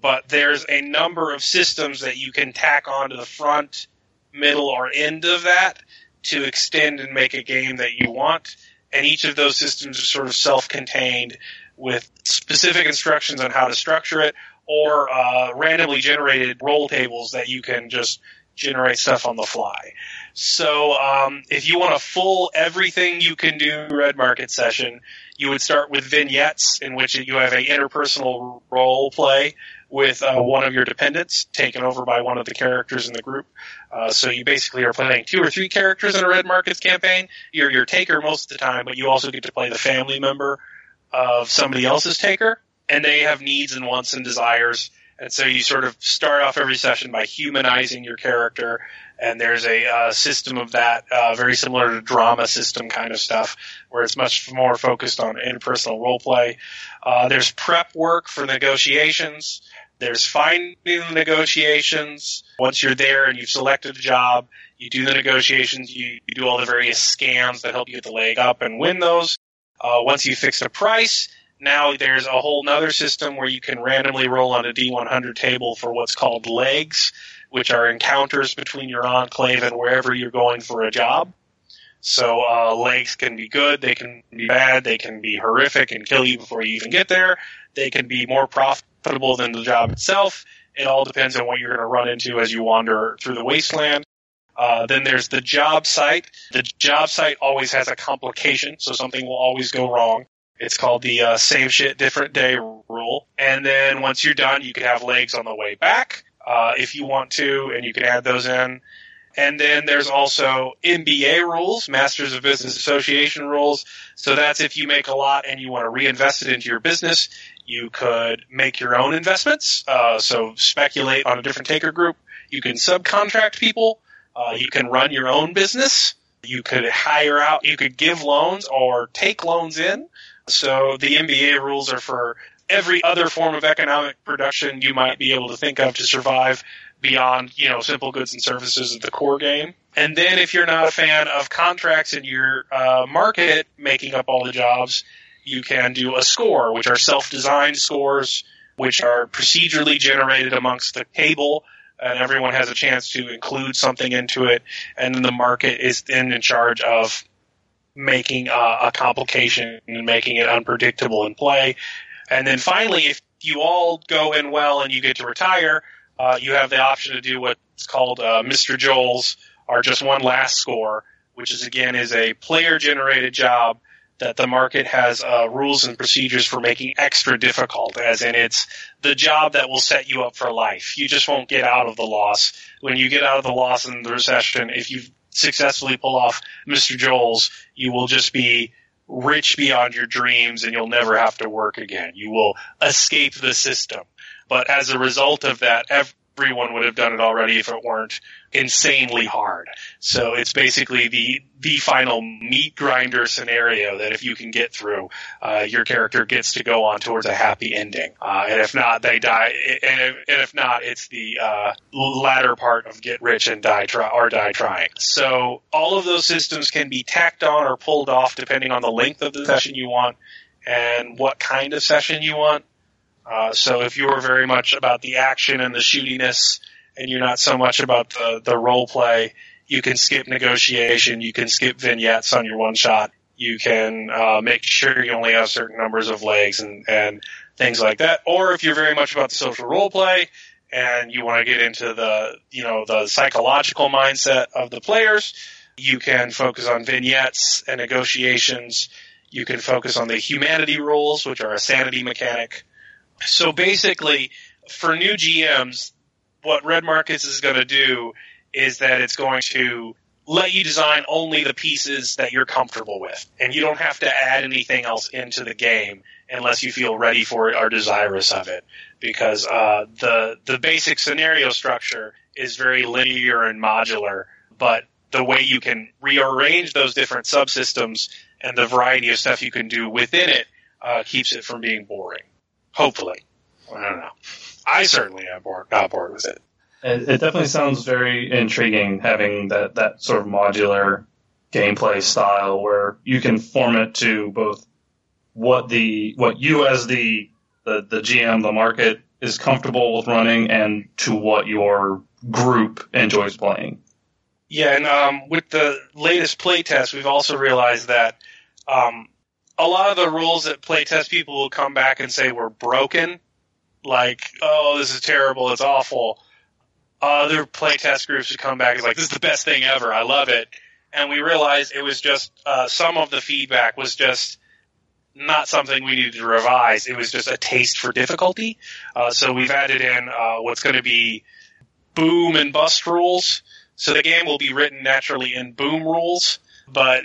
But there's a number of systems that you can tack onto the front, middle, or end of that to extend and make a game that you want. And each of those systems are sort of self-contained with specific instructions on how to structure it or uh, randomly generated roll tables that you can just generate stuff on the fly. So um, if you want a full everything you can do red market session, you would start with vignettes in which you have a interpersonal role play with uh, one of your dependents taken over by one of the characters in the group. Uh, so you basically are playing two or three characters in a red markets campaign. You're your taker most of the time, but you also get to play the family member of somebody else's taker, and they have needs and wants and desires. And so you sort of start off every session by humanizing your character, and there's a uh, system of that uh, very similar to drama system kind of stuff, where it's much more focused on interpersonal role play. Uh, there's prep work for negotiations. There's finding the negotiations. Once you're there and you've selected a job, you do the negotiations. You, you do all the various scams that help you get the leg up and win those. Uh, once you fix a price, now there's a whole nother system where you can randomly roll on a D100 table for what's called legs, which are encounters between your enclave and wherever you're going for a job. So uh, legs can be good, they can be bad, they can be horrific and kill you before you even get there. They can be more profitable than the job itself. It all depends on what you're going to run into as you wander through the wasteland. Uh, then there's the job site. The job site always has a complication, so something will always go wrong. It's called the uh, same shit, different day rule. And then once you're done, you can have legs on the way back uh, if you want to, and you can add those in. And then there's also MBA rules, Masters of Business Association rules. So that's if you make a lot and you want to reinvest it into your business, you could make your own investments. Uh, so speculate on a different taker group. You can subcontract people. Uh, you can run your own business. You could hire out. You could give loans or take loans in. So the MBA rules are for every other form of economic production you might be able to think of to survive beyond, you know, simple goods and services of the core game. And then if you're not a fan of contracts in your uh, market making up all the jobs, you can do a score, which are self-designed scores, which are procedurally generated amongst the table, and everyone has a chance to include something into it, and then the market is then in charge of making uh, a complication and making it unpredictable in play. And then finally, if you all go in well and you get to retire, uh, you have the option to do what's called uh, Mr. Joel's, or just one last score, which is again is a player generated job that the market has uh, rules and procedures for making extra difficult, as in it's the job that will set you up for life. You just won't get out of the loss. When you get out of the loss in the recession, if you successfully pull off Mr. Joel's, you will just be rich beyond your dreams and you'll never have to work again. You will escape the system. But as a result of that, everyone would have done it already if it weren't insanely hard. So it's basically the the final meat grinder scenario that if you can get through, uh, your character gets to go on towards a happy ending. Uh, and if not, they die. And if, and if not, it's the uh, latter part of get rich and die try or die trying. So all of those systems can be tacked on or pulled off depending on the length of the session you want and what kind of session you want. Uh, so if you're very much about the action and the shootiness, and you're not so much about the the role play, you can skip negotiation, you can skip vignettes on your one shot, you can uh, make sure you only have certain numbers of legs and and things like that. Or if you're very much about the social role play and you want to get into the you know the psychological mindset of the players, you can focus on vignettes and negotiations. You can focus on the humanity rules, which are a sanity mechanic. So basically, for new GMs, what Red Markets is going to do is that it's going to let you design only the pieces that you're comfortable with, and you don't have to add anything else into the game unless you feel ready for it or desirous of it. Because uh, the the basic scenario structure is very linear and modular, but the way you can rearrange those different subsystems and the variety of stuff you can do within it uh, keeps it from being boring. Hopefully. I don't know. I certainly am bored, not bored with it. It, it definitely sounds very intriguing having that, that sort of modular gameplay style where you can form it to both what the what you as the the, the GM, the market is comfortable with running and to what your group enjoys playing. Yeah, and um, with the latest playtest, we've also realized that um, a lot of the rules that playtest people will come back and say were broken, like, oh, this is terrible, it's awful. Other playtest groups would come back and like, this is the best thing ever, I love it. And we realized it was just, uh, some of the feedback was just not something we needed to revise. It was just a taste for difficulty. Uh, so we've added in uh, what's going to be boom and bust rules. So the game will be written naturally in boom rules, but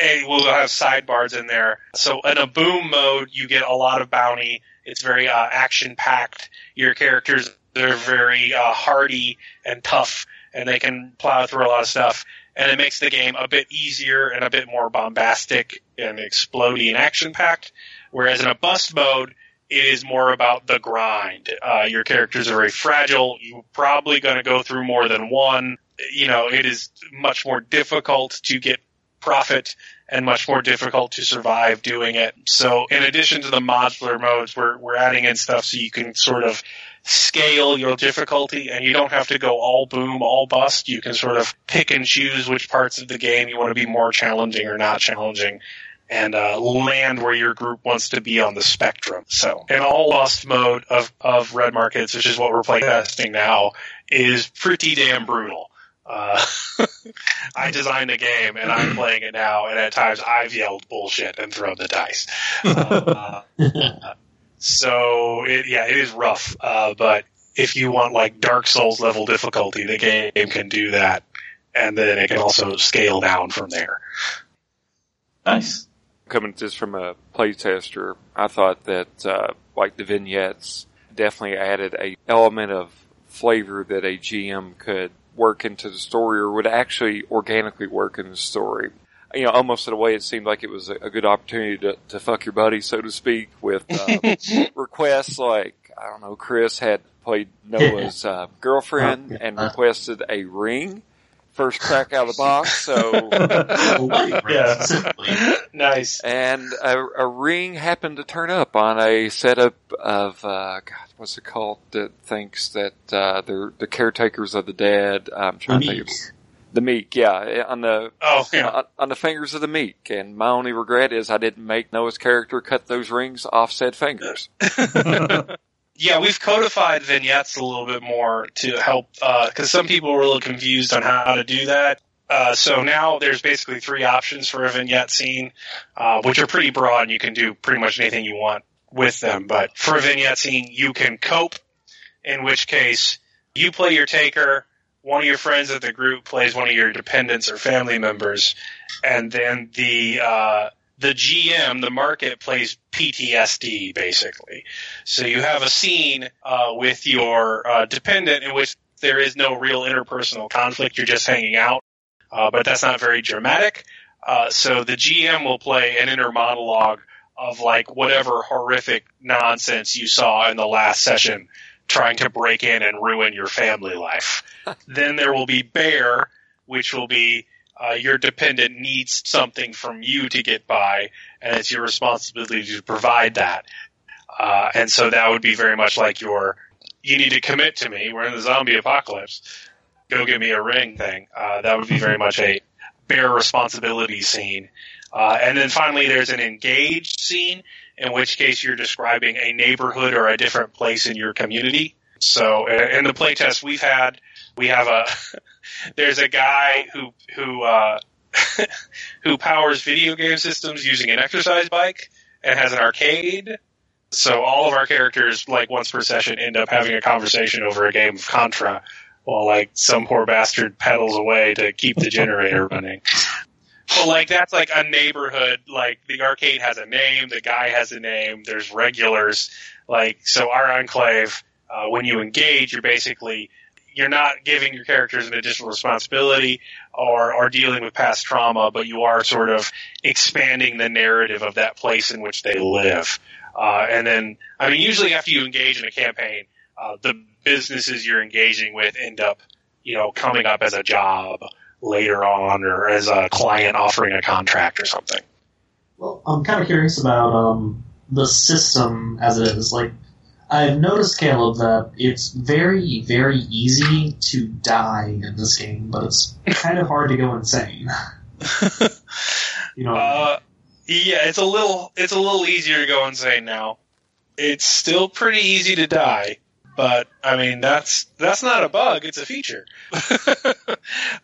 a we'll have sidebars in there. So in a boom mode, you get a lot of bounty. It's very uh, action packed. Your characters they're very uh, hardy and tough, and they can plow through a lot of stuff. And it makes the game a bit easier and a bit more bombastic and exploding and action packed. Whereas in a bust mode, it is more about the grind. Uh, your characters are very fragile. You're probably going to go through more than one. You know, it is much more difficult to get profit and much more difficult to survive doing it. So in addition to the modular modes, we're, we're adding in stuff so you can sort of scale your difficulty, and you don't have to go all boom, all bust. You can sort of pick and choose which parts of the game you want to be more challenging or not challenging. And uh, land where your group wants to be on the spectrum. So, an all bust mode of, of Red Markets, which is what we're playtesting now, is pretty damn brutal. Uh, I designed a game and I'm playing it now, and at times I've yelled bullshit and thrown the dice. Uh, so it, yeah, it is rough. Uh, but if you want like Dark Souls level difficulty, the game can do that, and then it can also scale down from there. Nice. Coming just from a playtester, I thought that uh, like the vignettes definitely added a element of flavor that a GM could work into the story or would actually organically work in the story. You know, almost in a way it seemed like it was a, a good opportunity to, to fuck your buddy, so to speak, with uh, requests like, I don't know, Chris had played Noah's uh, girlfriend and requested a ring. First crack out of the box, so Yeah. nice. and a, a ring happened to turn up on a setup of uh, God, what's it called? That thinks that uh, they're the caretakers of the dead. I'm trying to think of the meek. Yeah, on the Oh yeah. on, on the fingers of the meek. And my only regret is I didn't make Noah's character cut those rings off said fingers. Yeah, we've codified vignettes a little bit more to help, because some people were a little confused on how to do that. Uh, so now there's basically three options for a vignette scene, uh, which are pretty broad and you can do pretty much anything you want with them. But for a vignette scene, you can cope, in which case you play your taker, one of your friends at the group plays one of your dependents or family members, and then the, uh, the GM, the market plays PTSD basically. So you have a scene uh, with your uh, dependent in which there is no real interpersonal conflict. You're just hanging out, uh, but that's not very dramatic. Uh, so the GM will play an inner monologue of like whatever horrific nonsense you saw in the last session, trying to break in and ruin your family life. then there will be Bear, which will be uh, your dependent needs something from you to get by, and it's your responsibility to provide that. Uh, and so that would be very much like your, you need to commit to me. We're in the zombie apocalypse. Go get me a ring thing. Uh, that would be very much a bear responsibility scene. Uh, and then finally, there's an engaged scene, in which case you're describing a neighborhood or a different place in your community. So in the playtest we've had, we have a, there's a guy who, who, uh, who powers video game systems using an exercise bike and has an arcade. So all of our characters, like once per session, end up having a conversation over a game of Contra, while like some poor bastard pedals away to keep the generator running. But like that's like a neighborhood. Like the arcade has a name, the guy has a name. There's regulars. Like so, our enclave. Uh, when you engage, you're basically you're not giving your characters an additional responsibility or, or dealing with past trauma, but you are sort of expanding the narrative of that place in which they live. Uh, and then, I mean, usually after you engage in a campaign, uh, the businesses you're engaging with end up, you know, coming up as a job later on or as a client offering a contract or something. Well, I'm kind of curious about um, the system as it is. Like, I've noticed, Caleb, that it's very, very easy to die in this game, but it's kind of hard to go insane. you know, Uh, yeah, it's a little it's a little easier to go insane now. It's still pretty easy to die, but I mean that's that's not a bug; it's a feature.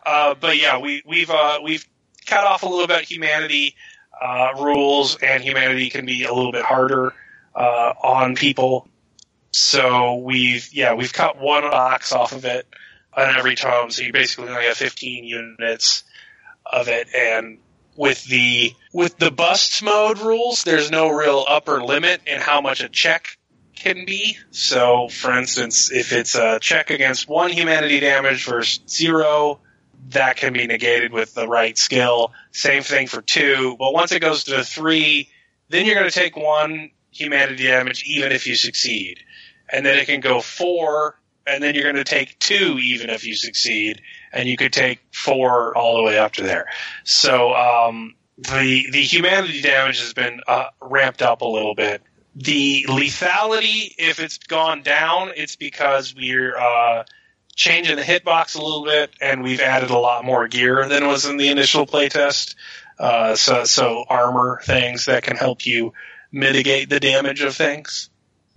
uh, but yeah, we we've uh, we've cut off a little bit humanity uh, rules, and humanity can be a little bit harder uh, on people. So we've yeah we've cut one box off of it on every tome, so you basically only have 15 units of it, and with the with the busts mode rules, there's no real upper limit in how much a check can be. So, for instance, if it's a check against one humanity damage versus zero, that can be negated with the right skill. Same thing for two, but once it goes to three, then you're going to take one humanity damage even if you succeed, and then it can go four, and then you're going to take two even if you succeed, and you could take four all the way up to there. So um, the the humanity damage has been uh, ramped up a little bit The lethality, if it's gone down, it's because we're uh, changing the hitbox a little bit, and we've added a lot more gear than was in the initial playtest. Uh, so, so armor things that can help you mitigate the damage of things.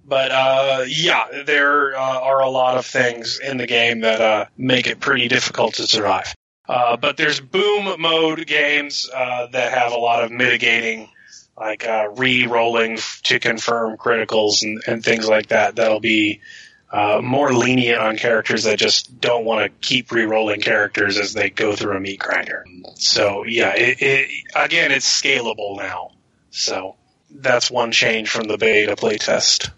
But uh, yeah, there uh, are a lot of things in the game that uh, make it pretty difficult to survive. Uh, but there's boom mode games uh, that have a lot of mitigating, like uh, re-rolling to confirm criticals and, and things like that. That'll be more lenient on characters that just don't want to keep re-rolling characters as they go through a meat grinder. So yeah, it, it, again, it's scalable now. So that's one change from the beta playtest.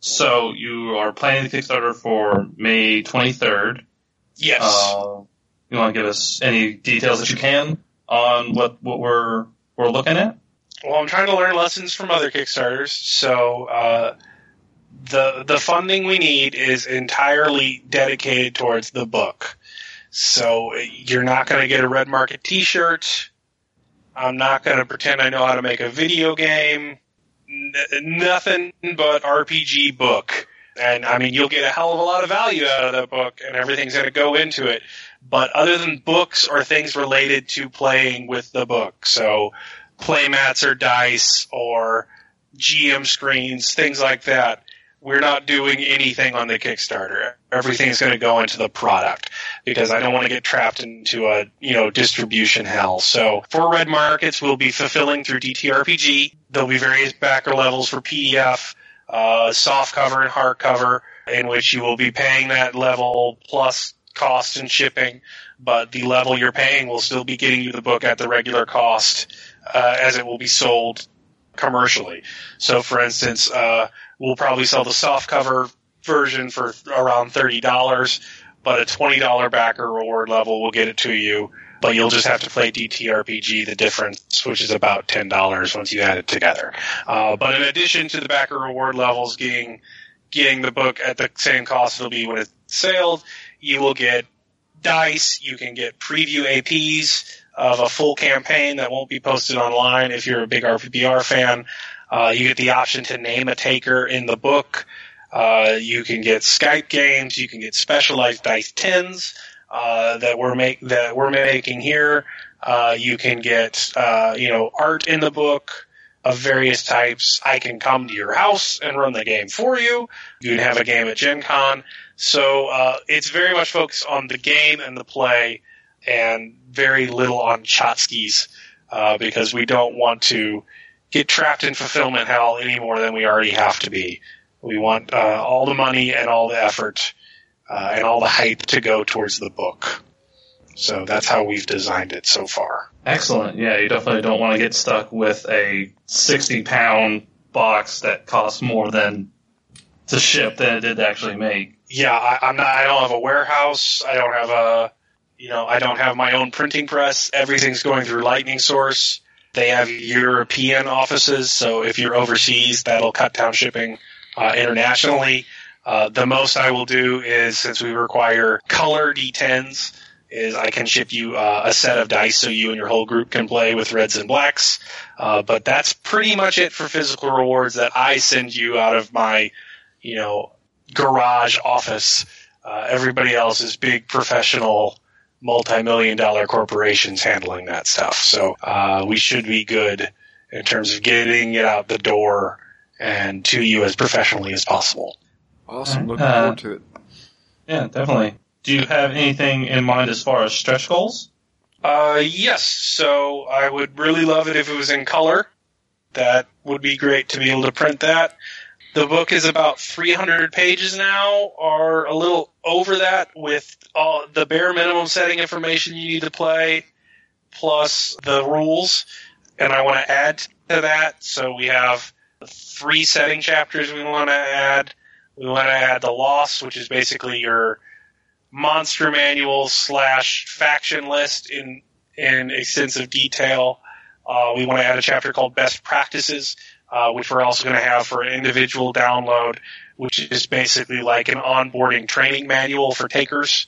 So you are planning the Kickstarter for May 23rd. Yes. Uh, you want to give us any details that you can on what what we're we're looking at? Well, I'm trying to learn lessons from other Kickstarters. So uh, the the funding we need is entirely dedicated towards the book. So you're not going to get a red market T-shirt. I'm not going to pretend I know how to make a video game. N- nothing but RPG book. And I mean, you'll get a hell of a lot of value out of that book, and everything's going to go into it. But other than books or things related to playing with the book, so playmats or dice or GM screens, things like that, we're not doing anything on the Kickstarter. Everything's going to go into the product because I don't want to get trapped into a, you know, distribution hell. So for red markets, we'll be fulfilling through DTRPG. There'll be various backer levels for PDF, uh, soft cover and hard cover in which you will be paying that level plus cost and shipping, but the level you're paying will still be getting you the book at the regular cost, uh, as it will be sold commercially. So for instance, uh, we'll probably sell the soft cover version for around thirty dollars, but a twenty dollar backer reward level will get it to you. But you'll just have to play DTRPG, the difference, which is about ten dollars once you add it together. Uh, but in addition to the backer reward levels getting getting the book at the same cost it'll be when it's sailed, you will get dice. You can get preview APs of a full campaign that won't be posted online if you're a big RPPR fan. Uh, you get the option to name a taker in the book. Uh, you can get Skype games. You can get specialized dice tins uh, that we're make that we're making here. Uh, you can get uh, you know art in the book of various types. I can come to your house and run the game for you. You can have a game at Gen Con. So uh, it's very much focused on the game and the play, and very little on Chotskis uh, because we don't want to get trapped in fulfillment hell any more than we already have to be. We want uh, all the money and all the effort uh, and all the hype to go towards the book. So that's how we've designed it so far. Excellent. Yeah, you definitely don't want to get stuck with a 60 pound box that costs more than to ship than it did to actually make. Yeah, I, I'm not. I don't have a warehouse. I don't have a, you know, I don't have my own printing press. Everything's going through Lightning Source. They have European offices, so if you're overseas, that'll cut down shipping uh, internationally. Uh, the most I will do is, since we require color D10s, is I can ship you uh, a set of dice so you and your whole group can play with reds and blacks. Uh, but that's pretty much it for physical rewards that I send you out of my, you know, garage office. Uh, everybody else is big professional, multi-million dollar corporations handling that stuff. So uh, we should be good in terms of getting it out the door and to you as professionally as possible. Awesome. Looking Uh, forward to it. Yeah, definitely. Do you have anything in mind as far as stretch goals? Uh, yes. So I would really love it if it was in color. That would be great to be able to print that. The book is about 300 pages now, or a little over that, with all the bare minimum setting information you need to play, plus the rules. And I want to add to that. So we have three setting chapters we want to add. We want to add the loss, which is basically your monster manual slash faction list in in extensive detail. Uh, we want to add a chapter called Best Practices, uh, which we're also going to have for individual download, which is basically like an onboarding training manual for takers,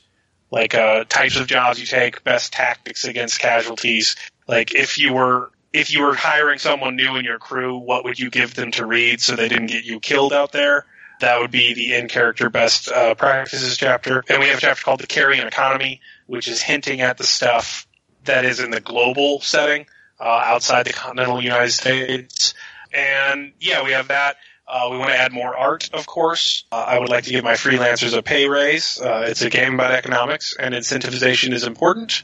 like uh, types of jobs you take, best tactics against casualties. Like if you were if you were hiring someone new in your crew, what would you give them to read so they didn't get you killed out there? That would be the in character best uh, practices chapter. And we have a chapter called the Carrion Economy, which is hinting at the stuff that is in the global setting uh, outside the continental United States. And yeah, we have that. Uh, we want to add more art, of course. Uh, I would like to give my freelancers a pay raise. Uh, it's a game about economics, and incentivization is important.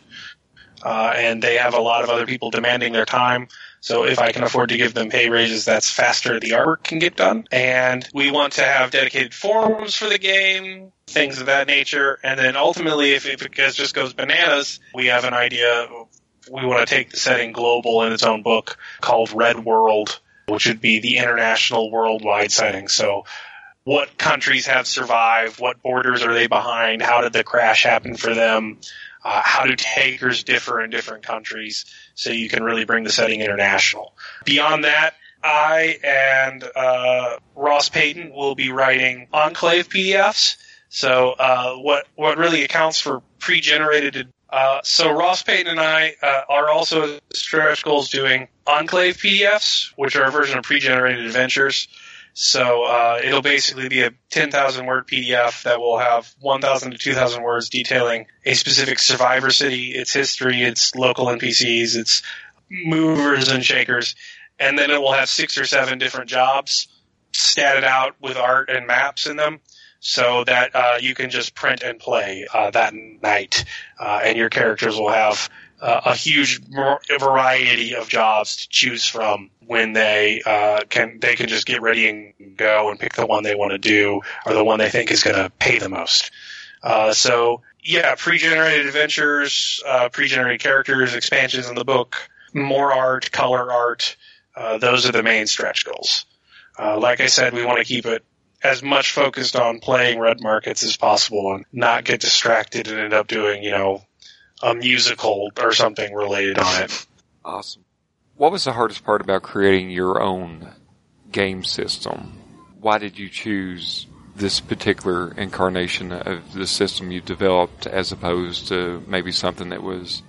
Uh, and they have a lot of other people demanding their time. So if I can afford to give them pay raises, that's faster the artwork can get done. And we want to have dedicated forums for the game, things of that nature. And then ultimately, if, if it just goes bananas, we have an idea. We want to take the setting global in its own book called Red World, which would be the international worldwide setting. So what countries have survived? What borders are they behind? How did the crash happen for them? Uh, how do takers differ in different countries? So you can really bring the setting international. Beyond that, I and uh, Ross Payton will be writing Enclave PDFs. So uh, what what really accounts for pre-generated. Uh, so Ross Payton and I uh, are also stretch goals doing Enclave PDFs, which are a version of pre-generated adventures. So uh, it'll basically be a 10,000 word PDF that will have 1,000 to 2,000 words detailing a specific survivor city, its history, its local NPCs, its movers and shakers, and then it will have six or seven different jobs statted out with art and maps in them. So that uh, you can just print and play uh, that night, uh, and your characters will have uh, a huge variety of jobs to choose from when they uh, can they can just get ready and go and pick the one they want to do or the one they think is going to pay the most. Uh, so yeah, pre-generated adventures, pre-generated characters, expansions in the book, more art, color art. Those are the main stretch goals. Like I said, we want to keep it as much focused on playing red markets as possible and not get distracted and end up doing, you know, a musical or something related on it. Awesome. What was the hardest part about creating your own game system? Why did you choose this particular incarnation of the system you developed as opposed to maybe something that was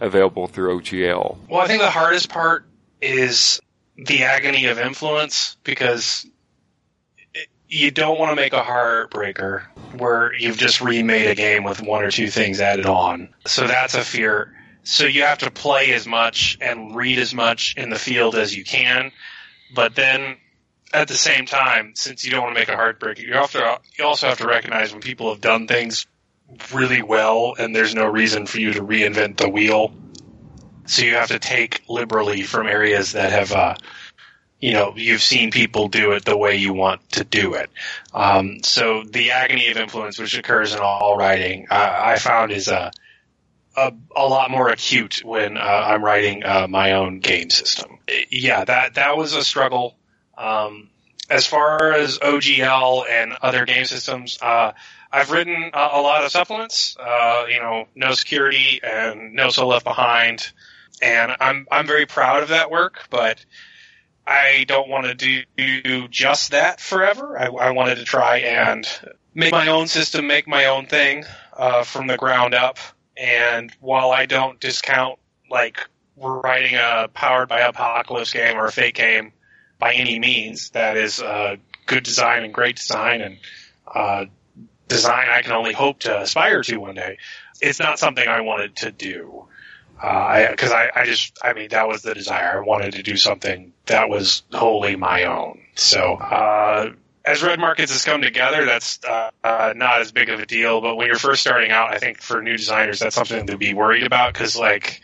available through OGL? Well, I think the hardest part is the agony of influence because you don't want to make a heartbreaker where you've just remade a game with one or two things added on. So that's a fear. So you have to play as much and read as much in the field as you can, but then at the same time, since you don't want to make a heartbreaker, you have to you also have to recognize when people have done things really well and there's no reason for you to reinvent the wheel. So you have to take liberally from areas that have uh, you know, you've seen people do it the way you want to do it. Um, so the agony of influence, which occurs in all writing, uh, I found is a, a, a lot more acute when uh, I'm writing uh, my own game system. Yeah, that that was a struggle. Um, as far as OGL and other game systems, uh, I've written a, a, lot of supplements. Uh, you know, No Security and No Soul Left Behind, and I'm I'm very proud of that work, but I don't want to do just that forever. I, I, wanted to try and make my own system, make my own thing uh, from the ground up. And while I don't discount like we're writing a powered by apocalypse game or a Fate game by any means, that is good design and great design and uh, design I can only hope to aspire to one day. It's not something I wanted to do because uh, I, I, I, just, I mean, that was the desire. I wanted to do something that was wholly my own. So, uh, as Red Markets has come together, that's uh, uh, not as big of a deal. But when you're first starting out, I think for new designers, that's something to be worried about because, like,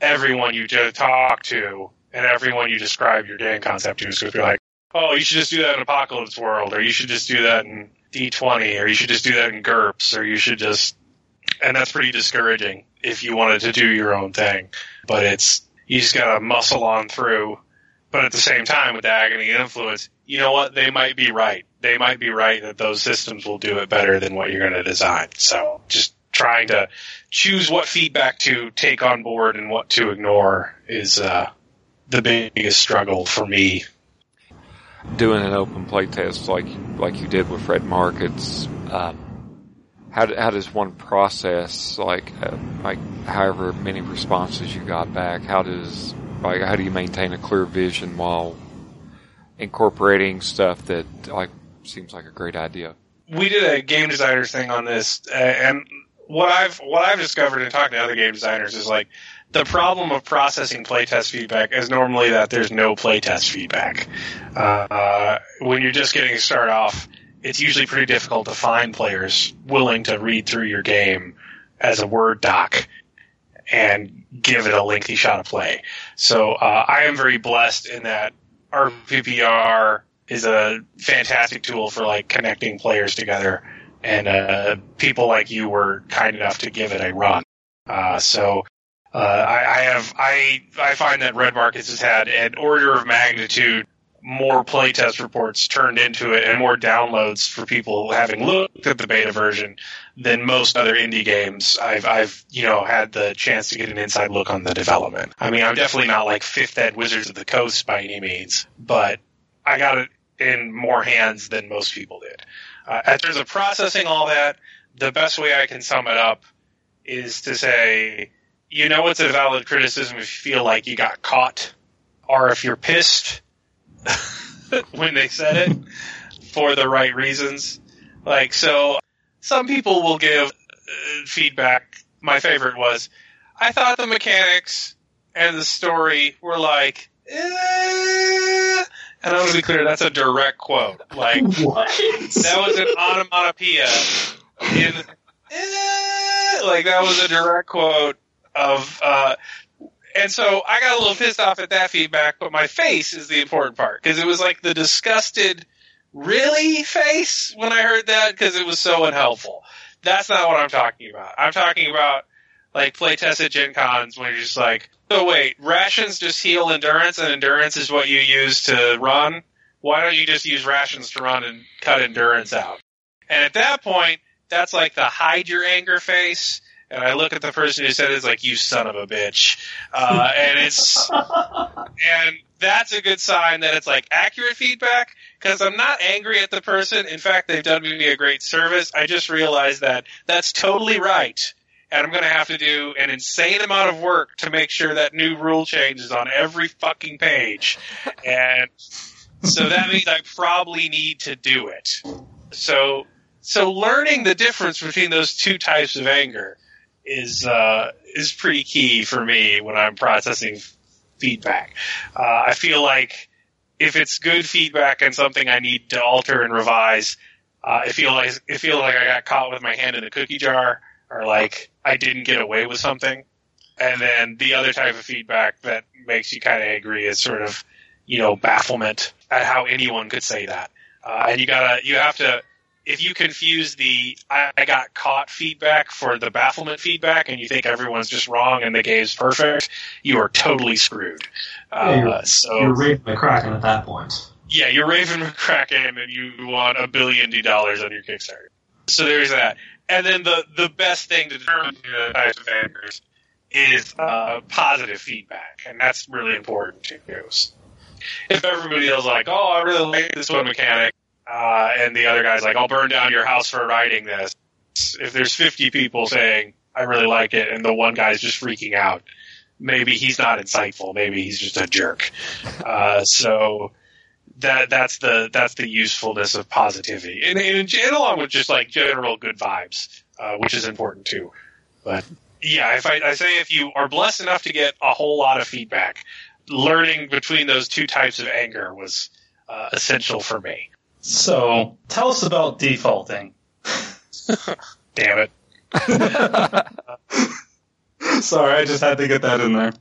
everyone you talk to and everyone you describe your game concept to is going to be like, oh, you should just do that in Apocalypse World, or you should just do that in D20, or you should just do that in GURPS, or you should just and that's pretty discouraging if you wanted to do your own thing. But it's you just gotta muscle on through. But at the same time, with the agony influence, you know what? They might be right. They might be right that those systems will do it better than what you're going to design. So just trying to choose what feedback to take on board and what to ignore is uh, the biggest struggle for me. Doing an open playtest like like you did with Red Markets, um, how, how does one process like uh, like however many responses you got back? How does Like, how do you maintain a clear vision while incorporating stuff that like seems like a great idea? we did a game designers thing on this, uh, and what I've what I've discovered in talking to other game designers is like the problem of processing playtest feedback is normally that there's no playtest feedback. Uh, when you're just getting started off, it's usually pretty difficult to find players willing to read through your game as a Word doc and give it a lengthy shot of play. So uh, I am very blessed in that RPPR is a fantastic tool for like connecting players together, and uh, people like you were kind enough to give it a run. Uh, so uh, I, I have I I find that Red Markets has had an order of magnitude more playtest reports turned into it and more downloads for people having looked at the beta version than most other indie games. I've I've you know had the chance to get an inside look on the development. I mean, I'm definitely not like fifth ed Wizards of the Coast by any means, but I got it in more hands than most people did. Uh, in terms of processing all that, the best way I can sum it up is to say, you know, it's a valid criticism if you feel like you got caught, or if you're pissed when they said it for the right reasons. Like, so some people will give uh, feedback. My favorite was, I thought the mechanics and the story were like, eh. and I'm gonna be clear, that's a direct quote. Like, What? that was an onomatopoeia in eh, like that was a direct quote of uh and so I got a little pissed off at that feedback, but my face is the important part because it was like the disgusted really face when I heard that because it was so unhelpful. That's not what I'm talking about. I'm talking about like playtest at Gen Cons when you're just like, so wait, rations just heal endurance and endurance is what you use to run? Why don't you just use rations to run and cut endurance out? And at that point, that's like the hide your anger face. And I look at the person who said it, it's like, you son of a bitch. Uh, and it's, and that's a good sign that it's like accurate feedback because I'm not angry at the person. In fact, they've done me a great service. I just realized that that's totally right. And I'm going to have to do an insane amount of work to make sure that new rule change is on every fucking page. And so that means I probably need to do it. So, so learning the difference between those two types of anger is uh, is pretty key for me when I'm processing feedback. Uh, I feel like if it's good feedback and something I need to alter and revise, uh, I feel like it feel like I got caught with my hand in the cookie jar, or like I didn't get away with something. And then the other type of feedback that makes you kind of angry is sort of, you know, bafflement at how anyone could say that. Uh, and you gotta, you have to, if you confuse the I, I got caught feedback for the bafflement feedback and you think everyone's just wrong and the game's perfect, you are totally screwed. Uh, Yeah, you're- so You're Raven McCracken at that point. yeah, you're Raven McCracken and you want a billion D dollars on your Kickstarter. So there's that. And then the, the best thing to determine the types of anchors is uh, positive feedback. And that's really important to use. If everybody else like, oh, I really like this one mechanic, uh, and the other guy's like, I'll burn down your house for writing this. If there's 50 people saying, I really like it, and the one guy's just freaking out, maybe he's not insightful. Maybe he's just a jerk. Uh, so that that's the that's the usefulness of positivity, and, and, and along with just like general good vibes, uh, which is important too. But yeah, if I, I say if you are blessed enough to get a whole lot of feedback, learning between those two types of anger was uh, essential for me. So tell us about defaulting. Damn it! Sorry, I just had to get that in there.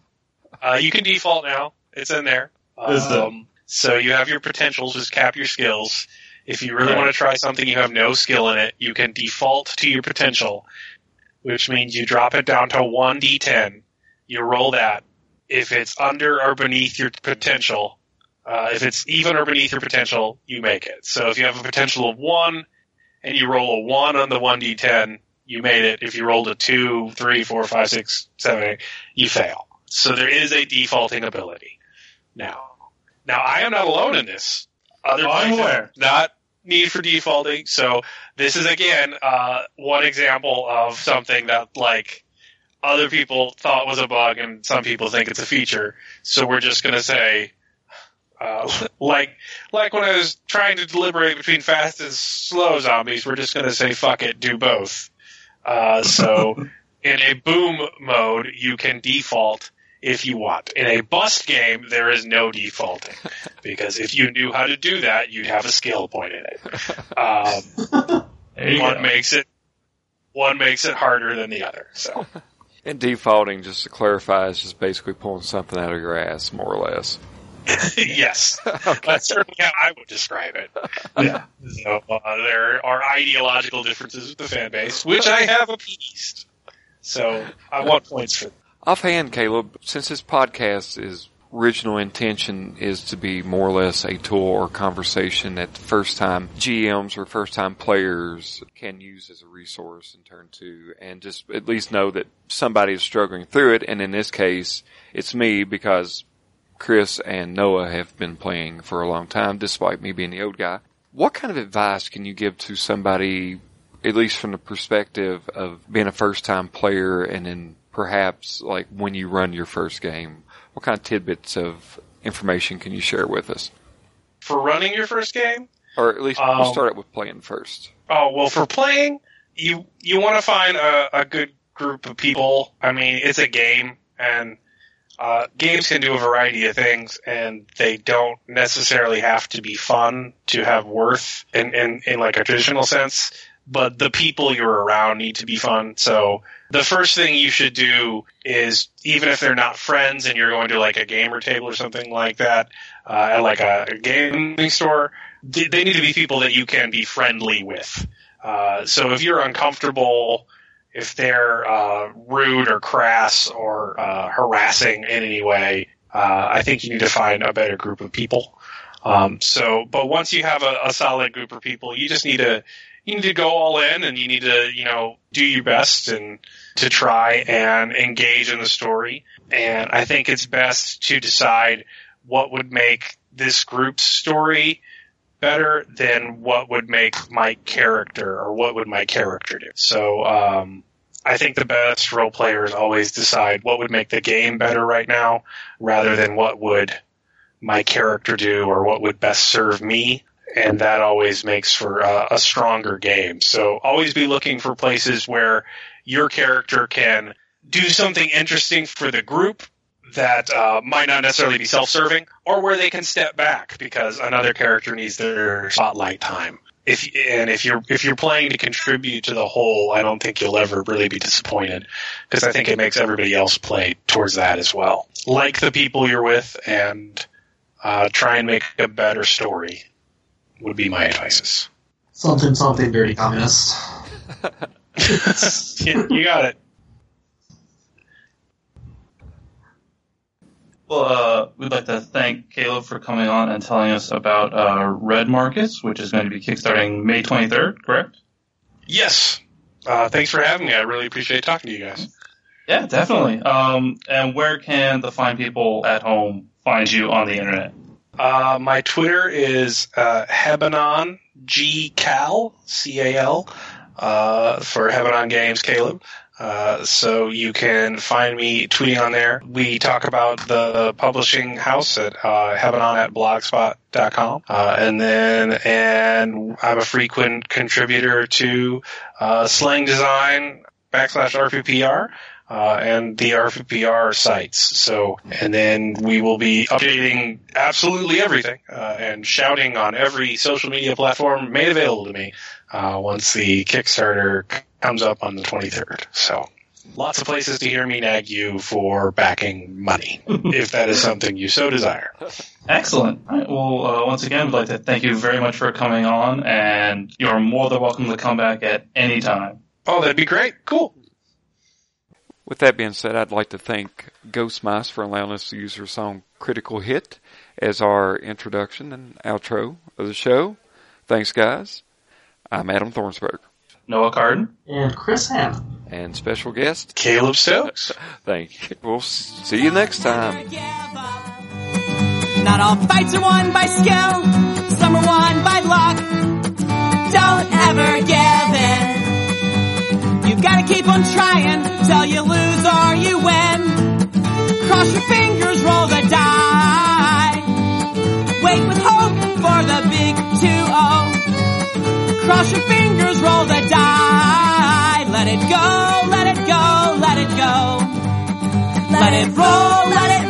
Uh, you can default now; it's in there. Um, so you have your potentials, just cap your skills. If you really Right. want to try something you have no skill in it, you can default to your potential, which means you drop it down to one d10. You roll that. If it's under or beneath your potential, uh, if it's even or beneath your potential, you make it. So if you have a potential of one and you roll a one on the one d10, you made it. If you rolled a two, three, four, five, six, seven, eight, you fail. So there is a defaulting ability. Now, now I am not alone in this. Other aware. not need for defaulting. So this is again uh, one example of something that like other people thought was a bug, and some people think it's a feature. So we're just going to say, uh, like like when I was trying to deliberate between fast and slow zombies, we're just going to say fuck it, do both. Uh, so in a boom mode, you can default if you want. In a bust game, there is no defaulting because if you knew how to do that, you'd have a skill point in it. Um, one go. makes it one makes it harder than the other. So And defaulting, just to clarify, is just basically pulling something out of your ass, more or less. yes, that's certainly how I would describe it. Yeah. So uh, there are ideological differences with the fan base, which I have appeased. So I want points for. Offhand, Caleb, since this podcast is original intention is to be more or less a tool or conversation that first time GMs or first time players can use as a resource and turn to and just at least know that somebody is struggling through it. And in this case, it's me because Chris and Noah have been playing for a long time despite me being the old guy. What kind of advice can you give to somebody, at least from the perspective of being a first time player and then perhaps like when you run your first game? What kind of tidbits of information can you share with us? For running your first game, Or at least we'll Um, start out with playing first. Oh well, for playing, you you want to find a, a good group of people. I mean, it's a game, and uh, games can do a variety of things, and they don't necessarily have to be fun to have worth in in, in like a traditional sense. But the people you're around need to be fun. So the first thing you should do is, even if they're not friends, and you're going to like a gamer table or something like that, uh, at like a, a gaming store, they, they need to be people that you can be friendly with. Uh, so if you're uncomfortable, if they're uh, rude or crass or uh, harassing in any way, uh, I think you need to find a better group of people. Um, so, but once you have a, a solid group of people, you just need to you need to go all in, and you need to you know do your best and to try and engage in the story. And I think it's best to decide what would make this group's story better than what would make my character or what would my character do. So um, I think the best role players always decide what would make the game better right now rather than what would my character do or what would best serve me. And that always makes for a, a stronger game. So always be looking for places where your character can do something interesting for the group that uh, might not necessarily be self-serving, or where they can step back because another character needs their spotlight time. If and if you're if you're playing to contribute to the whole, I don't think you'll ever really be disappointed because I think it makes everybody else play towards that as well. Like the people you're with, and uh, try and make a better story. Would be my advices. Something, something, dirty communist. Yeah, you got it. Well, uh, we'd like to thank Caleb for coming on and telling us about uh, Red Markets, which is going to be kickstarting May 23rd, correct? Yes. Uh, thanks for having me. I really appreciate talking to you guys. Yeah, definitely. Um, and where can the fine people at home find you on the internet? Uh, my Twitter is uh, Hebanon G Cal C A L uh, for Hebanon Games Caleb. Uh, so you can find me tweeting on there. We talk about the publishing house at uh, at blogspot.com. Uh, and then, and I'm a frequent contributor to uh, Slang Design backslash RPPR uh, and the RPPR sites. So, and then we will be updating absolutely everything uh, and shouting on every social media platform made available to me uh, once the Kickstarter comes up on the 23rd. So, lots of places to hear me nag you for backing money, if that is something you so desire. Excellent. All right, well, uh, once again, we'd like to thank you very much for coming on, and you're more than welcome to come back at any time. Oh, that'd be great. Cool. With that being said, I'd like to thank Ghost Mice for allowing us to use her song Critical Hit as our introduction and outro of the show. Thanks, guys. I'm Adam Thornsberg. Noah Carden. And Chris Hammond. And special guest, Caleb Stokes. thank you. We'll see you next time. Not all fights are won by skill, some are won by luck. Don't ever give in. You've gotta keep on trying till you lose or you win. Cross your fingers, roll the die. Wait with hope for the big 2-0. Cross your fingers, roll the die. Let it go, let it go, let it go. Let it roll, let